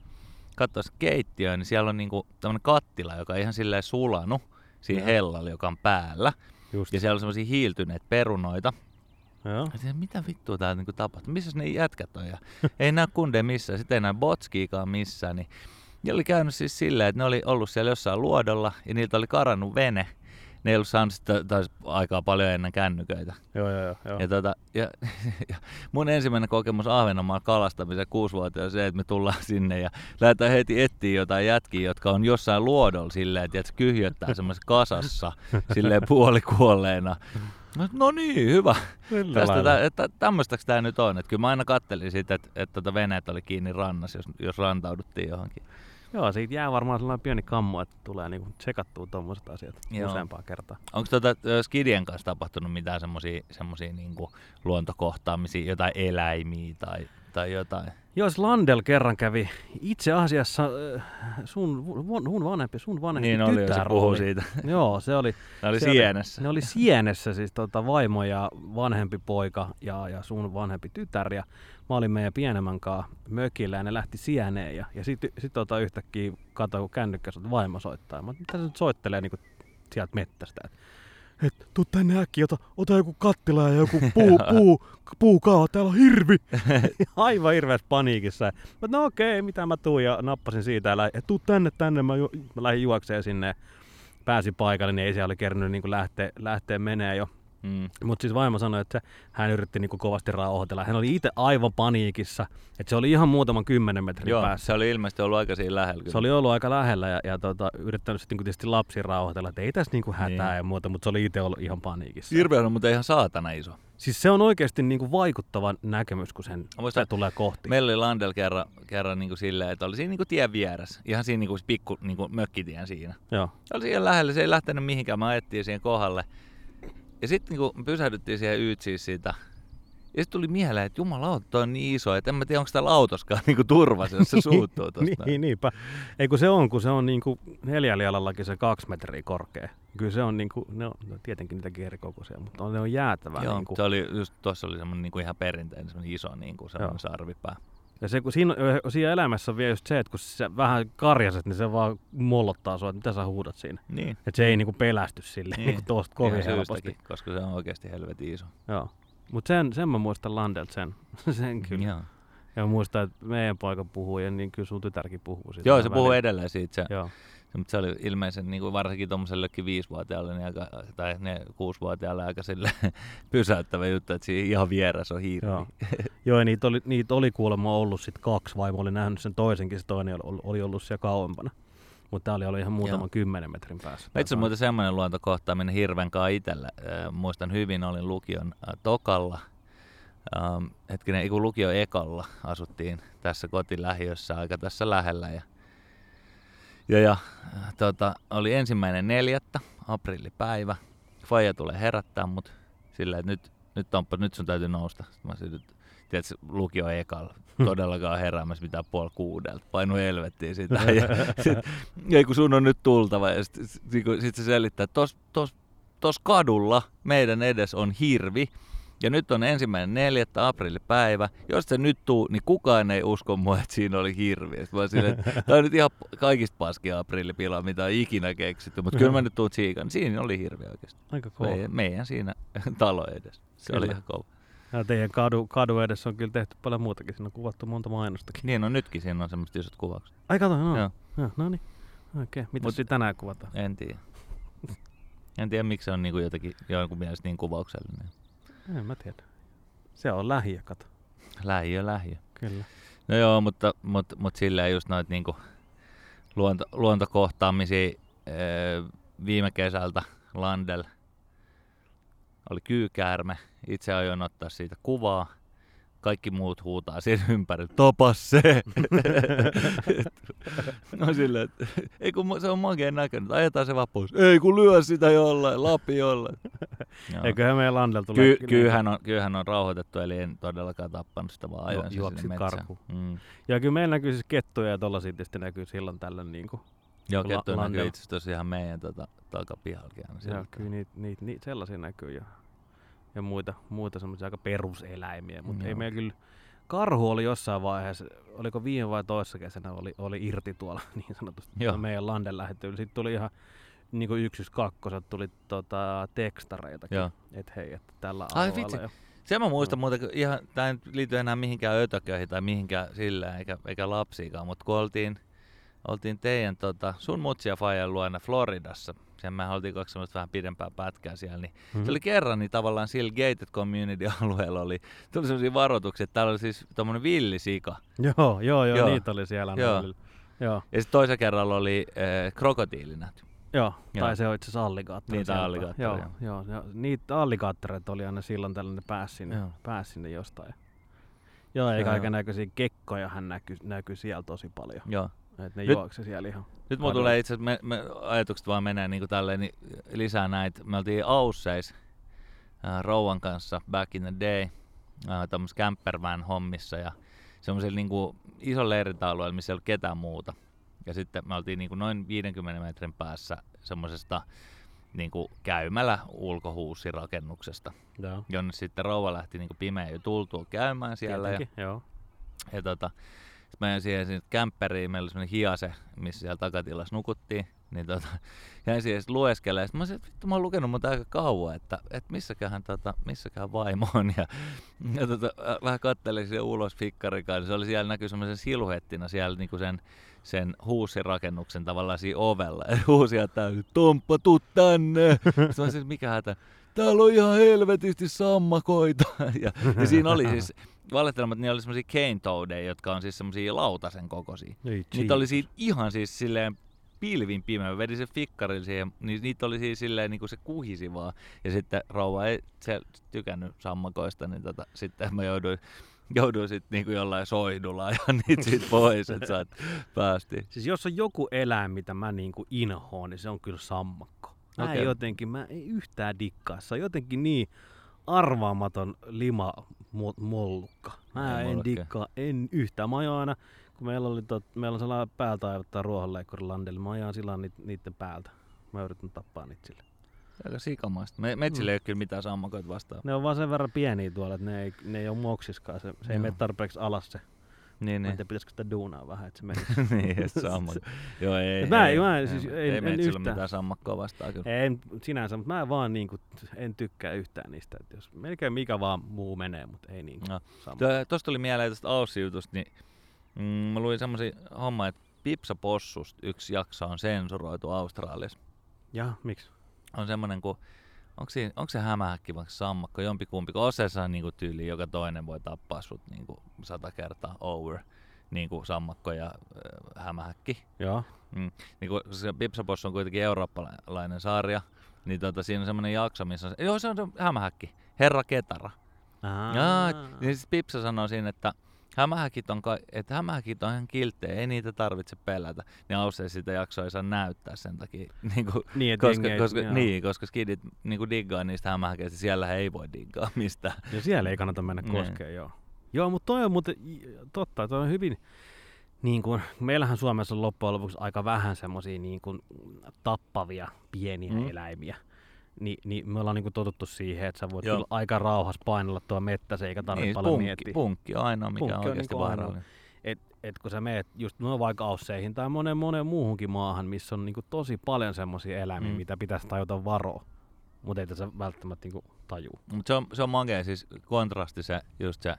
Speaker 2: katsoa keittiöön, niin siellä on niinku tämmöinen kattila, joka on ihan silleen sulanut siinä
Speaker 5: Joo.
Speaker 2: hellalla, joka on päällä.
Speaker 5: Just.
Speaker 2: Ja siellä on semmoisia hiiltyneitä perunoita.
Speaker 5: Joo.
Speaker 2: Mitä vittua täällä niinku tapahtuu? Missä ne jätkät on? Ja ei näy kunde missään, sitten ei näy botskiikaan missään. Niin ne oli käynyt siis silleen, että ne oli ollut siellä jossain luodolla ja niiltä oli karannut vene ne ei ollut saanut sitä taas aikaa paljon ennen kännyköitä.
Speaker 5: Joo, joo, joo.
Speaker 2: Ja, tota, ja, ja mun ensimmäinen kokemus Ahvenanmaan kalastamisen kuusivuotiaana on se, että me tullaan sinne ja lähdetään heti etsiä jotain jätkiä, jotka on jossain luodolla silleen, että kyhjöttää semmoisessa kasassa silleen puolikuolleena. No, no niin, hyvä. Tästä tä, että tämmöistäks tämä nyt on. Että kyllä mä aina kattelin sitä, että, että tota veneet oli kiinni rannassa, jos, jos rantauduttiin johonkin.
Speaker 5: Joo, siitä jää varmaan sellainen pieni kammo, että tulee niinku tsekattua tuommoiset asiat
Speaker 2: Joo.
Speaker 5: useampaa kertaa.
Speaker 2: Onko ö, Skidien kanssa tapahtunut mitään semmoisia niinku luontokohtaamisia, jotain eläimiä tai, tai jotain?
Speaker 5: Jos Landel kerran kävi itse asiassa äh, sun, sun vanhempi, sun vanhempi
Speaker 2: Niin oli, jo, se
Speaker 5: tytär
Speaker 2: puhuu
Speaker 5: oli.
Speaker 2: siitä.
Speaker 5: Joo, se oli,
Speaker 2: Ne oli
Speaker 5: se oli-
Speaker 2: sienessä.
Speaker 5: ne oli sienessä siis tota, vaimo ja vanhempi poika ja, ja sun vanhempi tytär ja mä olin meidän pienemmän kanssa mökillä ja ne lähti sieneen ja, ja sitten sit, tota yhtäkkiä katsoin, kun kännykkä että vaimo soittaa. Mä, mitä se nyt soittelee niin sieltä mettästä? Et, et tuu tänne äkkiä, ota, ota joku kattila ja joku puu, puu, puukaa, täällä on hirvi. Aivan hirveässä paniikissa. Mä, no okei, mitä mä tuun ja nappasin siitä ja et tuu tänne, tänne. Mä, ju, mä lähdin juokseen sinne pääsin paikalle, niin ei siellä oli kerännyt niin lähteä, lähteä menee jo.
Speaker 2: Mm.
Speaker 5: Mutta siis vaimo sanoi, että hän yritti niin kovasti rauhoitella. Hän oli itse aivan paniikissa, että se oli ihan muutaman kymmenen metrin
Speaker 2: Joo,
Speaker 5: päässä.
Speaker 2: se oli ilmeisesti ollut aika siinä lähellä. kyllä.
Speaker 5: Se oli ollut aika lähellä ja, ja tota, yrittänyt sitten niinku tietysti lapsi rauhoitella, että ei tässä niinku hätää
Speaker 2: Niin.
Speaker 5: ja muuta, mutta se oli itse ollut ihan paniikissa.
Speaker 2: Hirveä on mutta ihan saatana iso.
Speaker 5: Siis se on oikeasti niinku vaikuttava näkemys, kun sen
Speaker 2: muistan,
Speaker 5: se tulee kohti.
Speaker 2: Meillä oli Landel kerran, kerran niin kuin silleen, että oli siinä niin kuin tien vieressä. Ihan siinä niin kuin pikku niin kuin mökkitien siinä.
Speaker 5: Joo.
Speaker 2: Se oli siihen lähellä, se ei lähtenyt mihinkään, mä ajettiin siihen kohdalle. Ja sitten niin me pysähdyttiin siihen yytsiin siitä. Ja sitten tuli mieleen, että jumalauta, on niin iso, että en mä tiedä, onko täällä autoskaan niin turvassa, jos se suuttuu tosta.
Speaker 5: niin, niinpä. Ei kun se on, kun se on niinku neljällä jalallakin se kaksi metriä korkea. Kyllä se on niinku, ne on no, tietenkin niitäkin eri kokoisia, mutta on, ne on jäätävää.
Speaker 2: Joo,
Speaker 5: niinku.
Speaker 2: se oli just tuossa oli semmoinen niin kuin ihan perinteinen, semmoinen iso niin kuin semmoinen sarvipää.
Speaker 5: Ja se, kun siinä, siinä elämässä on vielä just se, että kun sä vähän karjaset, niin se vaan mollottaa sua, että mitä sä huudat siinä.
Speaker 2: Niin.
Speaker 5: Että se ei niinku pelästy sille niin. niinku tosta kovin helposti.
Speaker 2: syystäkin, koska se on oikeasti helvetin iso.
Speaker 5: Joo. Mutta sen, sen mä muistan Landelt sen, sen kyllä.
Speaker 2: Joo,
Speaker 5: Ja mä muistan, että meidän poika puhuu ja niin kyllä sun tytärkin puhuu siitä.
Speaker 2: Joo se puhuu edelleen siitä. Se,
Speaker 5: Joo.
Speaker 2: Mutta se oli ilmeisen, niin kuin varsinkin tuommoisellekin viisivuotiaalle niin aika, tai ne kuusivuotiaalle aika sille pysäyttävä juttu, että siinä ihan vieressä on hiiri.
Speaker 5: Joo. Joo, ja niitä oli, niitä oli kuulemma ollut sit kaksi, vaimo oli nähnyt sen toisenkin, se toinen oli, oli ollut siellä kauempana. Mutta tää oli ollut ihan muutaman
Speaker 2: Joo.
Speaker 5: kymmenen metrin päässä.
Speaker 2: Itse on muuten semmoinen luontokohtaaminen hirven kanssa itsellä. Äh, muistan hyvin, olin lukion äh, tokalla. Ähm, hetkinen, kun lukion ekalla asuttiin tässä kotilähiössä aika tässä lähellä. Ja, ja, ja tota, oli ensimmäinen neljättä, aprillipäivä. Faija tulee herättää mut sillä, että nyt, nyt, onpa, nyt sun täytyy nousta. Sitten mä sanoin, tiedätkö, lukio ekalla, todellakaan heräämässä mitään puoli kuudelta. Painu helvettiin sitä. Ja sit, ei kun sun on nyt tultava. Ja sitten sit, sit se selittää, että tos, tos, tos kadulla meidän edes on hirvi. Ja nyt on ensimmäinen neljättä aprillipäivä. Jos se nyt tuu, niin kukaan ei usko mua, että siinä oli hirvi. Sitten mä silleen, että tää on nyt ihan kaikista paskia aprillipila, mitä on ikinä keksitty. Mutta kyllä mä nyt tuun tsiikan. Siinä oli hirvi oikeasti.
Speaker 5: Aika kova.
Speaker 2: Meidän, meidän siinä talo edessä. Se
Speaker 5: Kyllä.
Speaker 2: oli ihan kova.
Speaker 5: Ja teidän kadu, kadu edessä on kyllä tehty paljon muutakin. Siinä on kuvattu monta mainostakin.
Speaker 2: Niin on nytkin, siinä on semmoista isot kuvaukset.
Speaker 5: Ai kato, no.
Speaker 2: Joo.
Speaker 5: Joo, no niin. Okei, okay. mitä siinä tänään kuvataan?
Speaker 2: En tiedä. En tiedä, miksi se on niinku jotenkin, jonkun mielestä niin kuvauksellinen.
Speaker 5: En mä tiedä. Se on lähiö, kato.
Speaker 2: Lähiö, lähiö.
Speaker 5: Kyllä.
Speaker 2: No joo, mutta, mutta, mutta silleen just noita niinku luonto, luontokohtaamisia ee, viime kesältä Landel oli kyykäärme. Itse aion ottaa siitä kuvaa. Kaikki muut huutaa siinä ympärillä, tapa se! no silleen, että ei kun se on makeen näköinen, ajetaan se vaan pois. Ei kun lyö sitä jollain, lapi jollain. Joo.
Speaker 5: Eiköhän meidän Landel tule...
Speaker 2: Ky- kyyhän, on, kyyhän on rauhoitettu, eli en todellakaan tappanut sitä, vaan ajoin
Speaker 5: juoksit
Speaker 2: sinne
Speaker 5: karkuun.
Speaker 2: Mm.
Speaker 5: Ja kyllä meillä näkyy siis kettuja ja tollasia tietysti näkyy silloin tällöin niinku.
Speaker 2: Joo,
Speaker 5: La-
Speaker 2: kettu näkyy itse asiassa tosiaan meidän tota, takapihallakin aina
Speaker 5: Joo, kyllä niitä, niitä, niitä sellaisia näkyy ja, ja muita, muita semmoisia aika peruseläimiä, mutta ei
Speaker 2: Joo.
Speaker 5: meillä kyllä... Karhu oli jossain vaiheessa, oliko viime vai toissa kesänä, oli, oli irti tuolla niin sanotusti
Speaker 2: Joo.
Speaker 5: Meidän landen lähettyy. Sitten tuli ihan niin kuin yksyys kakkoset, tuli tota, tekstareitakin, että hei, että tällä
Speaker 2: Ai
Speaker 5: alueella.
Speaker 2: vitsi.
Speaker 5: jo.
Speaker 2: Se mä muistan muuten, kun ihan, tää ei liity enää mihinkään ötököihin tai mihinkään sillä, eikä, eikä lapsiikaan, mutta kun oltiin oltiin teidän, tota, sun mutsia Fajan luona Floridassa. Sen me oltiin kaksi semmoista vähän pidempää pätkää siellä. Niin
Speaker 5: Mhm.
Speaker 2: Se oli kerran, niin tavallaan sillä gated community-alueella oli, tuli sellaisia varoituksia, että täällä oli siis tommonen villisika.
Speaker 5: Joo, joo, joo,
Speaker 2: Joo.
Speaker 5: niitä oli siellä.
Speaker 2: Joo.
Speaker 5: Joo. Joo,
Speaker 2: Ja sitten toisen kerralla oli äh, krokotiilinät.
Speaker 5: joo.
Speaker 2: Joo.
Speaker 5: tai se on itse asiassa alligaattori. Siellä.
Speaker 2: alligaattori,
Speaker 5: Joo,
Speaker 2: joo.
Speaker 5: joo. Niitä alligaattoreita oli aina silloin tällöin, ne pääsi sinne,
Speaker 2: Joo.
Speaker 5: pääsi sinne jostain. Joo, eikä
Speaker 2: joo.
Speaker 5: näköisiä kekkoja hän näkyi, näkyi siellä tosi paljon.
Speaker 2: Joo.
Speaker 5: Et ne
Speaker 2: Nyt-
Speaker 5: juoksi siellä ihan.
Speaker 2: Nyt mulla tulee itse me, me, ajatukset vaan menee niin kuin tälleen, niin lisää näitä. Me oltiin Ausseis äh, Rouvan kanssa back in the day, äh, tämmöisessä campervan hommissa ja semmoisella niin kuin isolla leirintäalueella, missä ei ollut ketään muuta. Ja sitten me oltiin niin kuin noin 50 metrin päässä semmoisesta niin kuin käymällä ulkohuusirakennuksesta,
Speaker 5: Joo.
Speaker 2: jonne sitten rouva lähti niin kuin pimeä jo tultua käymään siellä. Ja,
Speaker 5: Tietenkin, joo.
Speaker 2: ja tota, sit mä jäin siihen sinne kämpperiin, meillä oli semmoinen hiase, missä siellä takatilassa nukuttiin. Niin tota, jäin siihen sit lueskelemaan. Sitten mä olisin, että vittu mä oon lukenut mutta aika kauan, että, että missäköhän, tota, missäköhän vaimo on. Ja, ja tota, äh, vähän kattelin siihen ulos fikkarikaan. Se oli siellä näkyy semmoisen siluettina siellä niinku sen, sen huusirakennuksen tavallaan siinä ovella. Ja huusia täysin, Tomppa, tuu tänne. Sitten mä olisin, mikä hätä? Täällä on ihan helvetisti sammakoita. Ja, ja siinä oli siis, valittelematta, niin oli semmoisia cane toadeja, jotka on siis semmoisia lautasen kokoisia.
Speaker 5: Ei,
Speaker 2: Niitä oli siinä ihan siis silleen pilvin pimeä. Mä vedin sen fikkarin siihen, niin niitä oli siis silleen niin kuin se kuhisi vaan. Ja sitten rouva ei se tykännyt sammakoista, niin tota, sitten mä jouduin, jouduin sitten niin kuin jollain soihdulla ja niitä siitä pois, että saat päästiin.
Speaker 5: Siis jos on joku eläin, mitä mä niinku inhoon, niin se on kyllä sammakko. Mä en jotenkin, mä en yhtään dikkaa. Se on jotenkin niin arvaamaton lima mollukka. Mä en
Speaker 2: mullakaan.
Speaker 5: dikkaa, en yhtään. Mä ajoin aina, kun meillä oli tot, meillä on sellainen päältä aivottaa ruohonleikkurilandelle, mä ajan sillä niit, niiden päältä. Mä yritän tappaa niitä sillä.
Speaker 2: Aika sikamaista. Me, metsillä ei ole kyllä mitään sammakoita vastaan.
Speaker 5: Ne on vaan sen verran pieniä tuolla, että ne ei, ne ei ole moksiskaan. Se, se ei mene tarpeeksi alas se.
Speaker 2: Niin,
Speaker 5: Mä en
Speaker 2: niin.
Speaker 5: pitäisikö sitä duunaa vähän, että se menisi.
Speaker 2: niin, että sammakko. Joo, ei,
Speaker 5: mä-
Speaker 2: ei,
Speaker 5: mä
Speaker 2: ei,
Speaker 5: siis
Speaker 2: ei, ei
Speaker 5: en yhtään.
Speaker 2: mitään sammakkoa vastaan kyllä.
Speaker 5: En sinänsä, mutta mä vaan niinku, en tykkää yhtään niistä. Että jos melkein mikä vaan muu menee, mutta ei niinku
Speaker 2: No.
Speaker 5: sama.
Speaker 2: Tuo- Tuosta tuli mieleen tästä Aussi-jutusta, niin mm, mä luin semmoisia homma, että Pipsa Possusta yksi jakso on sensuroitu Australiassa.
Speaker 5: Ja miksi?
Speaker 2: On semmoinen kuin, onko, siinä, onko se hämähäkki vai sammakko, jompikumpi, kun Osessa on niinku tyyli, joka toinen voi tappaa sut niinku sata kertaa over, niin kuin sammakko ja äh, hämähäkki.
Speaker 5: Joo.
Speaker 2: Niin kun se Pipsaposs on kuitenkin eurooppalainen sarja, niin tota, siinä on semmoinen jakso, missä on, joo se on se hämähäkki, Herra Ketara.
Speaker 5: Aa.
Speaker 2: Jaa, niin sit Pipsa sanoo siinä, että hämähäkit on, ka- että hämähäkit on ihan kilttejä, ei niitä tarvitse pelätä. Niin Ausse sitä jaksoa ei saa näyttää sen takia. Niin kuin,
Speaker 5: Niin,
Speaker 2: koska,
Speaker 5: ei-
Speaker 2: koska,
Speaker 5: joo.
Speaker 2: niin, koska skidit niin kuin diggaa niistä hämähäkeistä, siellä ei voi diggaa mistään.
Speaker 5: Ja siellä ei kannata mennä
Speaker 2: Niin.
Speaker 5: koskeen, joo. Joo, mutta toi on muuten totta, toi on hyvin, niin kuin, meillähän Suomessa on loppujen lopuksi aika vähän semmoisia niin kuin, tappavia pieniä
Speaker 2: mm.
Speaker 5: eläimiä. Ni, niin me ollaan niin kuin totuttu siihen, että sä voit
Speaker 2: Joo.
Speaker 5: kyllä aika rauhassa painella tuo mettässä eikä tarvitse
Speaker 2: niin,
Speaker 5: paljon
Speaker 2: punkki,
Speaker 5: miettiä.
Speaker 2: punkki on ainoa, mikä
Speaker 5: Punkki
Speaker 2: on
Speaker 5: on
Speaker 2: oikeasti
Speaker 5: niinku
Speaker 2: vaarallinen.
Speaker 5: Et, et kun sä meet just no vaikka Ausseihin tai moneen moneen muuhunkin maahan, missä on niinku tosi paljon semmoisia eläimiä,
Speaker 2: Mm.
Speaker 5: mitä pitäisi tajuta varoa, mutta ei tässä välttämättä niinku tajuu.
Speaker 2: Mutta se on, se on makea, siis kontrasti se, just se,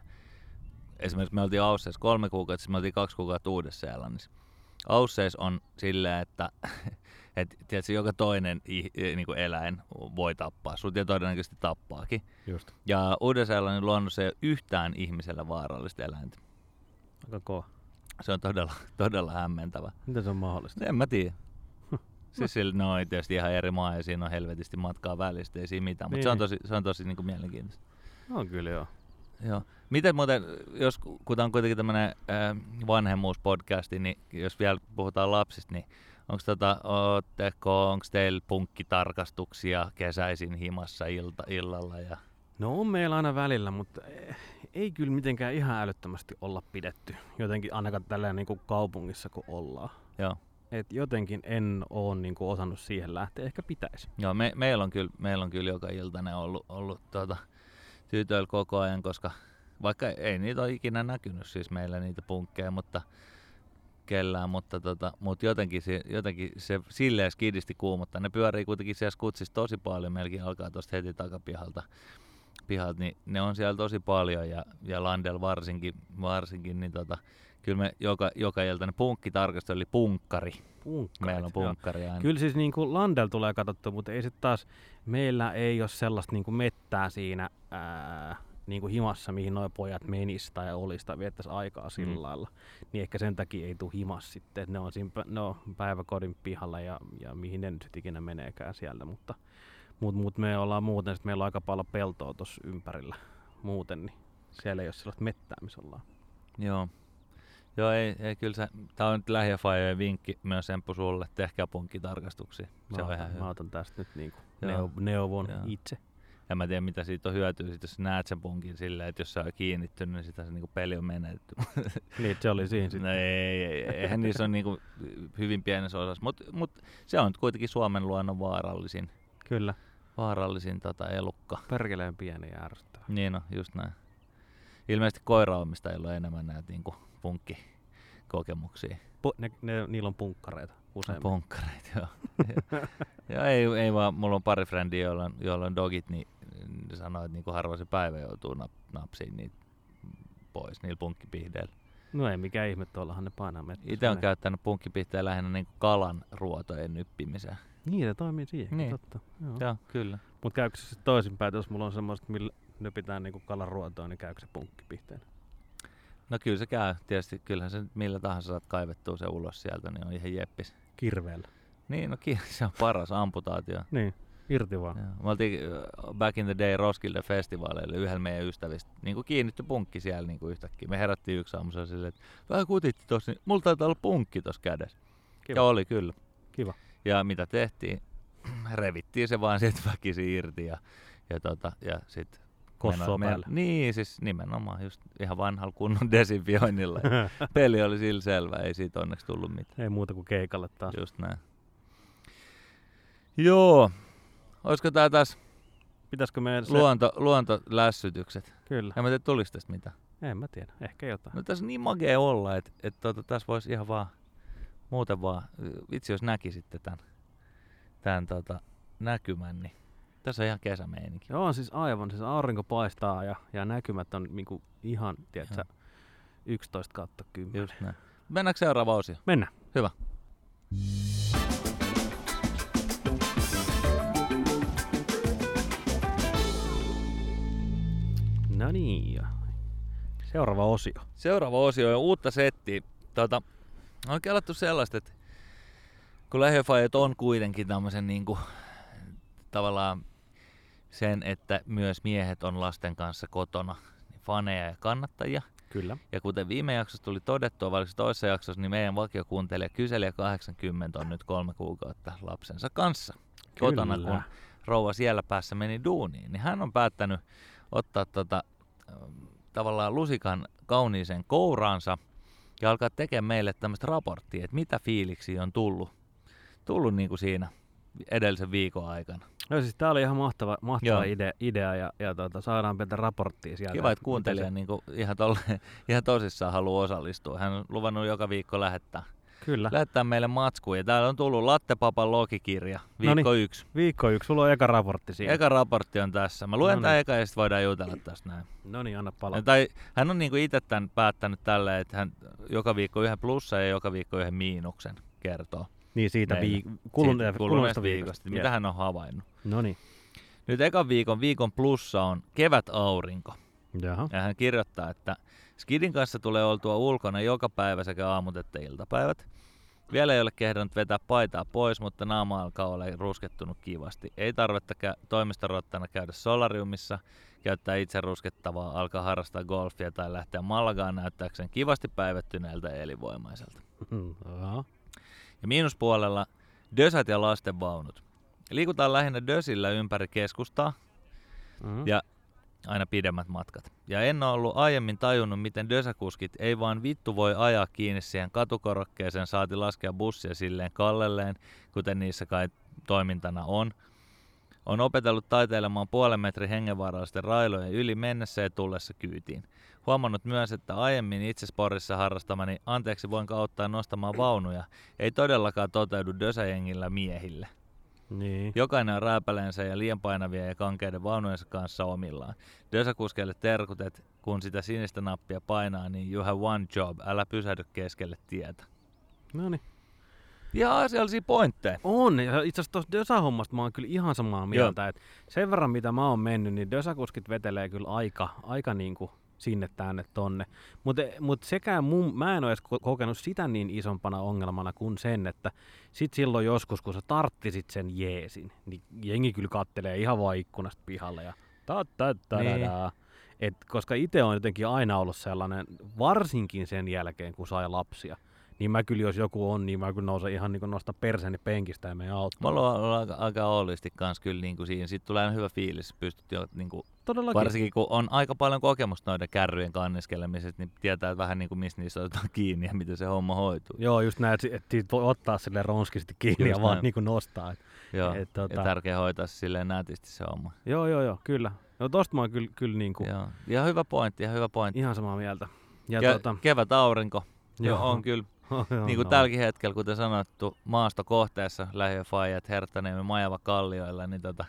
Speaker 2: esimerkiksi me oltiin Ausseissa kolme kuukautta, sitten me oltiin kaksi kuukautta Uudessa-Seelannissa. Ausseissa on silleen, että et, tiedätkö, joka toinen i, niin kuin eläin voi tappaa sut ja todennäköisesti tappaakin.
Speaker 5: Just.
Speaker 2: Ja Uuden-Seelannin luonnossa ei ole yhtään ihmiselle vaarallista eläintä.
Speaker 5: Aika kova.
Speaker 2: Se on todella, todella hämmentävä.
Speaker 5: Miten se on mahdollista?
Speaker 2: En mä tiedä. Siis sillä, ne on tietysti ihan eri maa ja siinä on helvetisti matkaa välistä, ei siinä mitään, mutta
Speaker 5: Niin,
Speaker 2: se on
Speaker 5: niin.
Speaker 2: tosi, se on tosi niin kuin mielenkiintoista.
Speaker 5: On kyllä joo.
Speaker 2: Joo. Miten muuten, jos, kun tämä on kuitenkin tämmöinen äh, vanhemmuuspodcasti, niin jos vielä puhutaan lapsista, niin onko tota, ootteko, onko teillä punkkitarkastuksia kesäisin himassa ilta, illalla? Ja...
Speaker 5: No on meillä aina välillä, mutta eh, ei kyllä mitenkään ihan älyttömästi olla pidetty. Jotenkin ainakaan tällä niin kuin kaupungissa kun ollaan.
Speaker 2: Joo.
Speaker 5: Et jotenkin en oo niin kuin osannut siihen lähteä, ehkä pitäisi.
Speaker 2: Joo, me, meillä, on kyllä, meillä on kyllä joka iltainen ollut, ollut tuota, tytöillä koko ajan, koska vaikka ei niitä ole ikinä näkynyt siis meillä niitä punkkeja, mutta kellään, mutta, tota, mutta jotenkin, se, jotenkin se silleen skidisti kuumottaa. Ne pyörii kuitenkin siellä skutsissa tosi paljon, melkein alkaa tuosta heti takapihalta. Pihalta, niin ne on siellä tosi paljon ja, ja Landel varsinkin, varsinkin niin tota, kyllä me joka, joka iltainen punkkitarkastelu oli punkkari.
Speaker 5: Punkkarit,
Speaker 2: Meillä on punkkari aina.
Speaker 5: Kyllä siis niin kuin Landel tulee katsottua, mutta ei sitten taas, meillä ei ole sellaista niin kuin mettää siinä ää, niin kuin himassa, mihin nuo pojat menis tai olisi tai viettäisi aikaa sillä
Speaker 2: Mm.
Speaker 5: lailla. Niin ehkä sen takia ei tule himas sitten, että ne on siinä ne on päiväkodin pihalla ja, ja mihin ne nyt ikinä meneekään sieltä, mutta mut, mut me ollaan muuten, sit meillä on aika paljon peltoa tuossa ympärillä muuten, niin siellä ei ole sellaista mettää, missä ollaan.
Speaker 2: Joo. Joo, ei, ei kyllä se, tää on nyt lähiöfajojen vinkki myös Emppu sulle, tehkää punkkitarkastuksia. Se
Speaker 5: Mä
Speaker 2: on
Speaker 5: otan,
Speaker 2: ihan
Speaker 5: mä
Speaker 2: hyvä.
Speaker 5: otan tästä nyt niin neu- neuvon
Speaker 2: Joo.
Speaker 5: itse.
Speaker 2: En mä tiedä mitä siitä on hyötyä, sit jos näet sen punkin silleen, että jos se on kiinnittynyt, niin sitä se niinku peli on menetetty.
Speaker 5: Niin, se oli siinä
Speaker 2: No
Speaker 5: sitten.
Speaker 2: ei, ei, ei, eihän niissä on niinku hyvin pienessä osassa, mutta mut se on nyt kuitenkin Suomen luonnon vaarallisin,
Speaker 5: Kyllä,
Speaker 2: vaarallisin tota elukka.
Speaker 5: perkeleen pieni ja ärsyttävä.
Speaker 2: Niin on, just näin. Ilmeisesti koiraomistajilla on enemmän näitä niinku punkkikokemuksia.
Speaker 5: Pu- ne, ne, niillä on punkkareita usein.
Speaker 2: Punkkareita, joo. ja ei, ei vaan, mulla on pari frendiä, joilla on, joilla on dogit, niin ne sanoo, että niinku harva se päivä joutuu nap, napsiin niitä pois niillä punkkipihdeillä.
Speaker 5: No ei mikään ihme, tuollahan ne painaa mettässä.
Speaker 2: Itse on käyttänyt punkkipihtejä lähinnä niinku kalan ruotojen nyppimiseen.
Speaker 5: Niin, ne toimii siihen,
Speaker 2: Niin.
Speaker 5: totta. Joo.
Speaker 2: Joo, kyllä.
Speaker 5: Mutta käykö se toisinpäin, jos mulla on semmoista, millä nypitään niinku kalan ruotoa, niin käykö se punkkipihteenä?
Speaker 2: No kyllä se käy. Tietysti kyllähän se millä tahansa saat kaivettua se ulos sieltä, niin on ihan jeppis.
Speaker 5: Kirveellä.
Speaker 2: Niin, no ki- se on paras amputaatio.
Speaker 5: Niin, irti vaan.
Speaker 2: Joo. Me oltiin back in the day Roskilde festivaaleille yhdellä meidän ystävistä. Niin kuin kiinnitty punkki siellä niin kuin yhtäkkiä. Me herättiin yksi aamu silleen, että vähän kutitti tossa, niin mulla taitaa olla punkki tossa kädessä.
Speaker 5: Kiva.
Speaker 2: Ja oli kyllä.
Speaker 5: Kiva.
Speaker 2: Ja mitä tehtiin? Revittiin se vaan sieltä väkisin irti ja, ja, tota, ja sit
Speaker 5: Kossua
Speaker 2: meno-
Speaker 5: päälle.
Speaker 2: Niin, siis nimenomaan just ihan vanhalla kunnon desinfioinnilla. Peli oli sillä selvä, ei siitä onneksi tullut mitään.
Speaker 5: ei muuta kuin keikalle taas.
Speaker 2: Just näin. Joo. Olisiko tää taas
Speaker 5: Pitäisikö meidän se...
Speaker 2: luonto, luontolässytykset?
Speaker 5: Kyllä.
Speaker 2: En mä tiedä, tulis tästä mitään.
Speaker 5: En mä tiedä. Ehkä jotain.
Speaker 2: No tässä on niin magea olla, että et, tota, tässä voisi ihan vaan, muuten vaan, vitsi jos näkisitte tämän, tämän tota, näkymän, niin tässä on ihan kesämeininki.
Speaker 5: Joo, siis aivan. Siis aurinko paistaa ja, ja näkymät on niinku ihan, tiedätkö,
Speaker 2: Joo.
Speaker 5: 11 kautta 10.
Speaker 2: Just näin. Mennäänkö seuraava osio?
Speaker 5: Mennään.
Speaker 2: Hyvä.
Speaker 5: No niin. ja Seuraava osio.
Speaker 2: Seuraava osio on uutta settiä. Tota, on kelattu sellaista, että kun lähiöfajat on kuitenkin tämmöisen niin kuin, tavallaan sen, että myös miehet on lasten kanssa kotona, niin faneja ja kannattajia.
Speaker 5: Kyllä.
Speaker 2: Ja kuten viime jaksossa tuli todettua, vaikka toisessa jaksossa, niin meidän vakiokuuntelija kyselijä 80 on nyt kolme kuukautta lapsensa kanssa kotona,
Speaker 5: Kyllä.
Speaker 2: kun rouva siellä päässä meni duuniin. Niin hän on päättänyt ottaa tota, ähm, tavallaan lusikan kauniiseen kouraansa ja alkaa tekemään meille tämmöistä raporttia, että mitä fiiliksi on tullut, tullut niin kuin siinä edellisen viikon aikana.
Speaker 5: No siis tää oli ihan mahtava, mahtava
Speaker 2: Joo.
Speaker 5: idea, idea, ja, ja tota, saadaan pientä raporttia sieltä.
Speaker 2: Kiva, että kuuntelija
Speaker 5: se-
Speaker 2: niin kuin ihan, tolle, ihan tosissaan haluaa osallistua. Hän on luvannut joka viikko lähettää,
Speaker 5: Kyllä.
Speaker 2: lähettää meille matskuja. Täällä on tullut Lattepapan logikirja, viikko
Speaker 5: Noniin.
Speaker 2: yksi.
Speaker 5: Viikko yksi, sulla on eka raportti siinä.
Speaker 2: Eka raportti on tässä. Mä luen tämän eka ja sitten voidaan jutella tästä näin.
Speaker 5: No niin, anna palaa.
Speaker 2: Tai hän on niinku itse tämän päättänyt tälleen, että hän joka viikko yhden plussa ja joka viikko yhden miinuksen kertoo.
Speaker 5: Niin siitä viik- kulune-
Speaker 2: Siitä
Speaker 5: kuluneesta viikosta.
Speaker 2: Mitä
Speaker 5: Yes.
Speaker 2: hän on havainnut.
Speaker 5: No niin.
Speaker 2: Nyt ekan viikon viikon plussa on kevät-aurinko.
Speaker 5: Jaha.
Speaker 2: Ja hän kirjoittaa, että Skidin kanssa tulee oltua ulkona joka päivä sekä aamut että iltapäivät. Vielä ei ole kehdannut vetää paitaa pois, mutta naama alkaa olla ruskettunut kivasti. Ei tarvetta kä- toimistorottana käydä solariumissa, käyttää itse ruskettavaa, alkaa harrastaa golfia tai lähteä Malagaan näyttääkseen kivasti päivättyneeltä ja elinvoimaiselta.
Speaker 5: Jaha.
Speaker 2: Ja miinuspuolella dösät ja lastenvaunut. Liikutaan lähinnä dösillä ympäri keskustaa,
Speaker 5: Mhm.
Speaker 2: Ja aina pidemmät matkat. Ja en ole ollut aiemmin tajunnut, miten dösäkuskit ei vaan vittu voi ajaa kiinni siihen katukorokkeeseen, saati laskea bussia silleen kallelleen, kuten niissä kai toimintana on. On opetellut taiteilemaan puolen metrin hengenvaarallisten railojen yli mennessä ja tullessa kyytiin. Huomannut myös, että aiemmin itse sporissa harrastamani anteeksi voinko auttaa nostamaan vaunuja ei todellakaan toteudu dösäjengillä miehille.
Speaker 5: Niin.
Speaker 2: Jokainen on rääpäleensä ja liian painavia ja kankeiden vaunujensa kanssa omillaan. Dösakuskeille terkut, että kun sitä sinistä nappia painaa, niin you have one job, älä pysähdy keskelle tietä.
Speaker 5: No niin.
Speaker 2: Ja asiallisia pointteja.
Speaker 5: On, ja itse asiassa tuosta Dösa-hommasta mä oon kyllä ihan samaa mieltä, että sen verran mitä mä oon mennyt, niin Dösakuskit vetelee kyllä aika, aika niinku sinne tänne tonne. Mutta mut sekä mun, mä en ole edes ko- kokenut sitä niin isompana ongelmana kuin sen, että sit silloin joskus, kun sä tarttisit sen jeesin, niin jengi kyllä kattelee ihan vaan ikkunasta pihalle ja ta ta ta
Speaker 2: Niin.
Speaker 5: Et koska itse on jotenkin aina ollut sellainen, varsinkin sen jälkeen, kun sai lapsia, niin mä kyllä, jos joku on, niin mä kyllä nousen ihan niin nostan perseeni penkistä ja menen
Speaker 2: Mä
Speaker 5: auttamaan.
Speaker 2: oon ollut aika, aika oolisti kanssa kyllä niin kuin siinä. Sitten tulee aina hyvä fiilis, pystyt jo niin kuin,
Speaker 5: Todellakin.
Speaker 2: varsinkin kun on aika paljon kokemusta noiden kärryjen kanniskelemisesta, niin tietää vähän niin kuin missä niissä otetaan kiinni ja miten se homma hoituu.
Speaker 5: Joo, just näin, että siitä voi ottaa sille ronskisti kiinni
Speaker 2: Just
Speaker 5: ja vaan
Speaker 2: näin.
Speaker 5: niin kuin nostaa. Et,
Speaker 2: Joo,
Speaker 5: et, tota,
Speaker 2: ja tärkeä hoitaa silleen nätisti se homma.
Speaker 5: joo, joo, joo, kyllä. No tosta mä oon kyllä, kyllä niin kuin
Speaker 2: Joo. Ja hyvä pointti, ja hyvä pointti.
Speaker 5: ihan samaa mieltä. Ja,
Speaker 2: Ja
Speaker 5: tota,
Speaker 2: kevät aurinko
Speaker 5: Joo.
Speaker 2: joo. on kyllä,
Speaker 5: joo,
Speaker 2: niin kuin
Speaker 5: no.
Speaker 2: tälläkin hetkellä, kuten sanottu, maastokohteessa lähiöfajat Herttaniemen Majava Kallioilla, niin tota,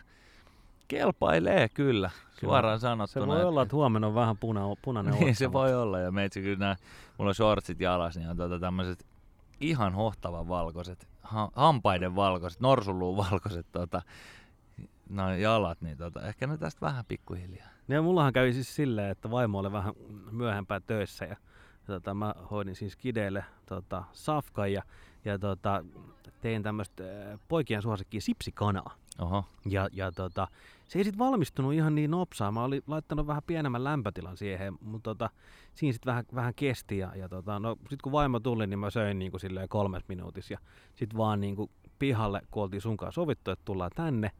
Speaker 2: kelpailee kyllä, suoraan
Speaker 5: Se
Speaker 2: sanottuna.
Speaker 5: voi
Speaker 2: et-
Speaker 5: olla, että huomenna on vähän puna, punainen
Speaker 2: niin se voi olla, ja meitsi kyllä nää, mulla on shortsit jalas, niin on tota tämmöiset ihan hohtavan valkoiset, ha, hampaiden valkoiset, norsunluun valkoiset tota, noin jalat, niin tota, ehkä ne tästä vähän pikkuhiljaa.
Speaker 5: Ja mullahan kävi siis silleen, että vaimo oli vähän myöhempään töissä ja tota, mä hoidin siis kideille tota, safkan ja, ja tota, tein tämmöistä poikien suosikkia sipsikanaa.
Speaker 2: Oho,
Speaker 5: Ja, ja tota, se ei sitten valmistunut ihan niin nopsaa. Mä olin laittanut vähän pienemmän lämpötilan siihen, mutta tota, siinä sitten vähän, vähän kesti. Ja, ja tota, no, sitten kun vaimo tuli, niin mä söin niin kuin silleen kolmes minuutissa. Ja sitten vaan niin kuin pihalle, kun oltiin sun kanssa sovittu, että tullaan tänne.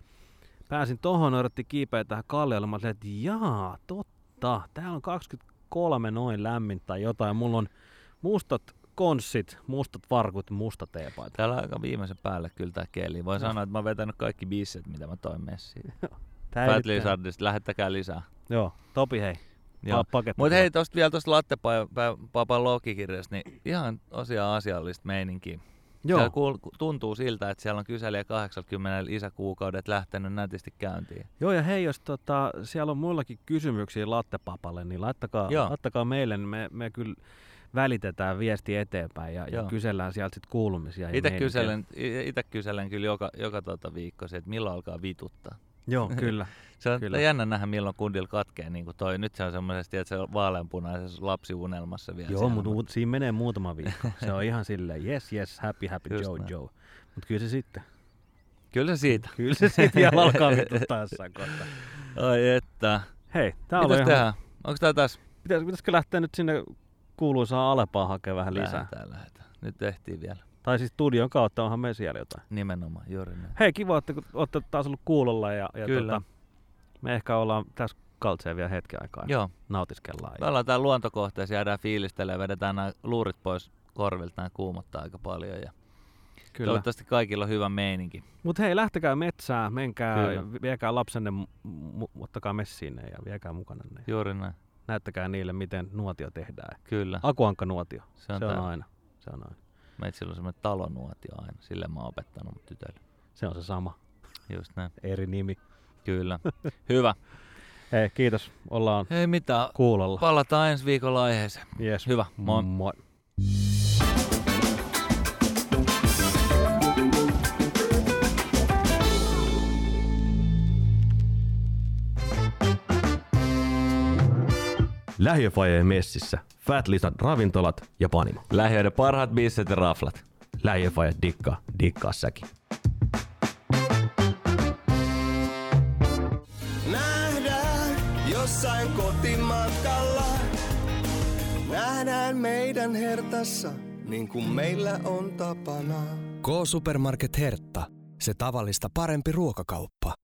Speaker 5: Pääsin tohon, odotti kiipeä tähän kalliolle. Mä olin, että jaa, totta. Täällä on 23 noin lämmin tai jotain. Mulla on mustat konssit, mustat varkut, musta teepaita.
Speaker 2: täällä on aika viimeisen päälle kyllä tää keli. Voin
Speaker 5: Joo.
Speaker 2: sanoa, että mä oon vetänyt kaikki biiset, mitä mä toin messiin. Fat. Lizardista, lähettäkää lisää.
Speaker 5: Joo, Topi hei.
Speaker 2: Mutta hei, tosta vielä tuosta Lattepapan logikirjasta, niin ihan tosiaan asiallista meininkiä.
Speaker 5: Joo.
Speaker 2: Siellä kuul- tuntuu siltä, että siellä on kyselijä 80 lisäkuukaudet lähtenyt nätisti käyntiin.
Speaker 5: Joo, ja hei, jos tota, siellä on muillakin kysymyksiä lattepapalle, niin laittakaa,
Speaker 2: Joo.
Speaker 5: laittakaa meille, niin me, me kyllä välitetään viesti eteenpäin ja, ja kysellään sieltä sitten kuulumisia. ja
Speaker 2: Itse kyselen, ite kyselen kyllä joka, joka tota viikko se, että milloin alkaa vituttaa.
Speaker 5: Joo, kyllä.
Speaker 2: Se on
Speaker 5: Kyllä.
Speaker 2: jännä nähdä, milloin kundilla katkee. Niin kuin toi. Nyt se on semmoisesti, että se on vaaleanpunaisessa lapsiunelmassa vielä.
Speaker 5: Joo, mutta
Speaker 2: mut-
Speaker 5: siinä menee muutama viikko. Se on ihan silleen, yes, yes, happy, happy,
Speaker 2: Just
Speaker 5: Joe,
Speaker 2: näin.
Speaker 5: Joe. Mutta kyllä se sitten.
Speaker 2: Kyllä se siitä.
Speaker 5: Kyllä se sitten vielä alkaa vituttaa jossain kohtaa.
Speaker 2: Ai että.
Speaker 5: Hei, tää
Speaker 2: Mitäs
Speaker 5: ihan...
Speaker 2: tehdään? Onko tää tässä?
Speaker 5: Pitäis, pitäisikö lähteä nyt sinne kuuluisaan Alepaan hakemaan vähän lisää?
Speaker 2: Lähetään, lähetään. Nyt tehtiin vielä.
Speaker 5: Tai siis studion kautta onhan me siellä jotain.
Speaker 2: Nimenomaan, juuri näin.
Speaker 5: Hei, kiva, että olette taas ollut kuulolla ja, ja
Speaker 2: Kyllä.
Speaker 5: Tota, me ehkä ollaan tässä kaltseen vielä hetken aikaa.
Speaker 2: Joo,
Speaker 5: Nautiskellaan.
Speaker 2: me ollaan täällä luontokohteessa, jäädään fiilistelemään, vedetään nämä luurit pois korvilta, nämä kuumottaa aika paljon. Ja
Speaker 5: Kyllä.
Speaker 2: Toivottavasti kaikilla on hyvä meininki.
Speaker 5: Mutta hei, lähtekää metsään, menkää,
Speaker 2: Kyllä.
Speaker 5: viekää lapsenne, mu- ottakaa messiin ja viekää mukana ne.
Speaker 2: Juuri näin,
Speaker 5: Näyttäkää niille, miten nuotio tehdään.
Speaker 2: kyllä.
Speaker 5: Akuankka nuotio,
Speaker 2: Se on,
Speaker 5: se on aina. Se on aina.
Speaker 2: Meitä sillä on semmoinen talonuotio aina, sille mä oon opettanut tytölle.
Speaker 5: Se on se sama,
Speaker 2: Just näin,
Speaker 5: eri nimi.
Speaker 2: kyllä. Hyvä.
Speaker 5: Hei, kiitos. Ollaan
Speaker 2: Ei mitään,
Speaker 5: kuulolla.
Speaker 2: palataan ensi viikolla aiheeseen.
Speaker 5: Yes.
Speaker 2: Hyvä, moi.
Speaker 5: Moi.
Speaker 1: Lähiöfajeen messissä. Fat Lisan ravintolat ja panimo.
Speaker 2: Lähiöiden parhaat bisset ja raflat.
Speaker 1: Lähiöfaje dikkaa, dikkaa säkin.
Speaker 3: Nähdään jossain kotimatkalla. Nähdään meidän hertassa, niin kuin meillä on tapana.
Speaker 4: K-Supermarket Hertta. Se tavallista parempi ruokakauppa.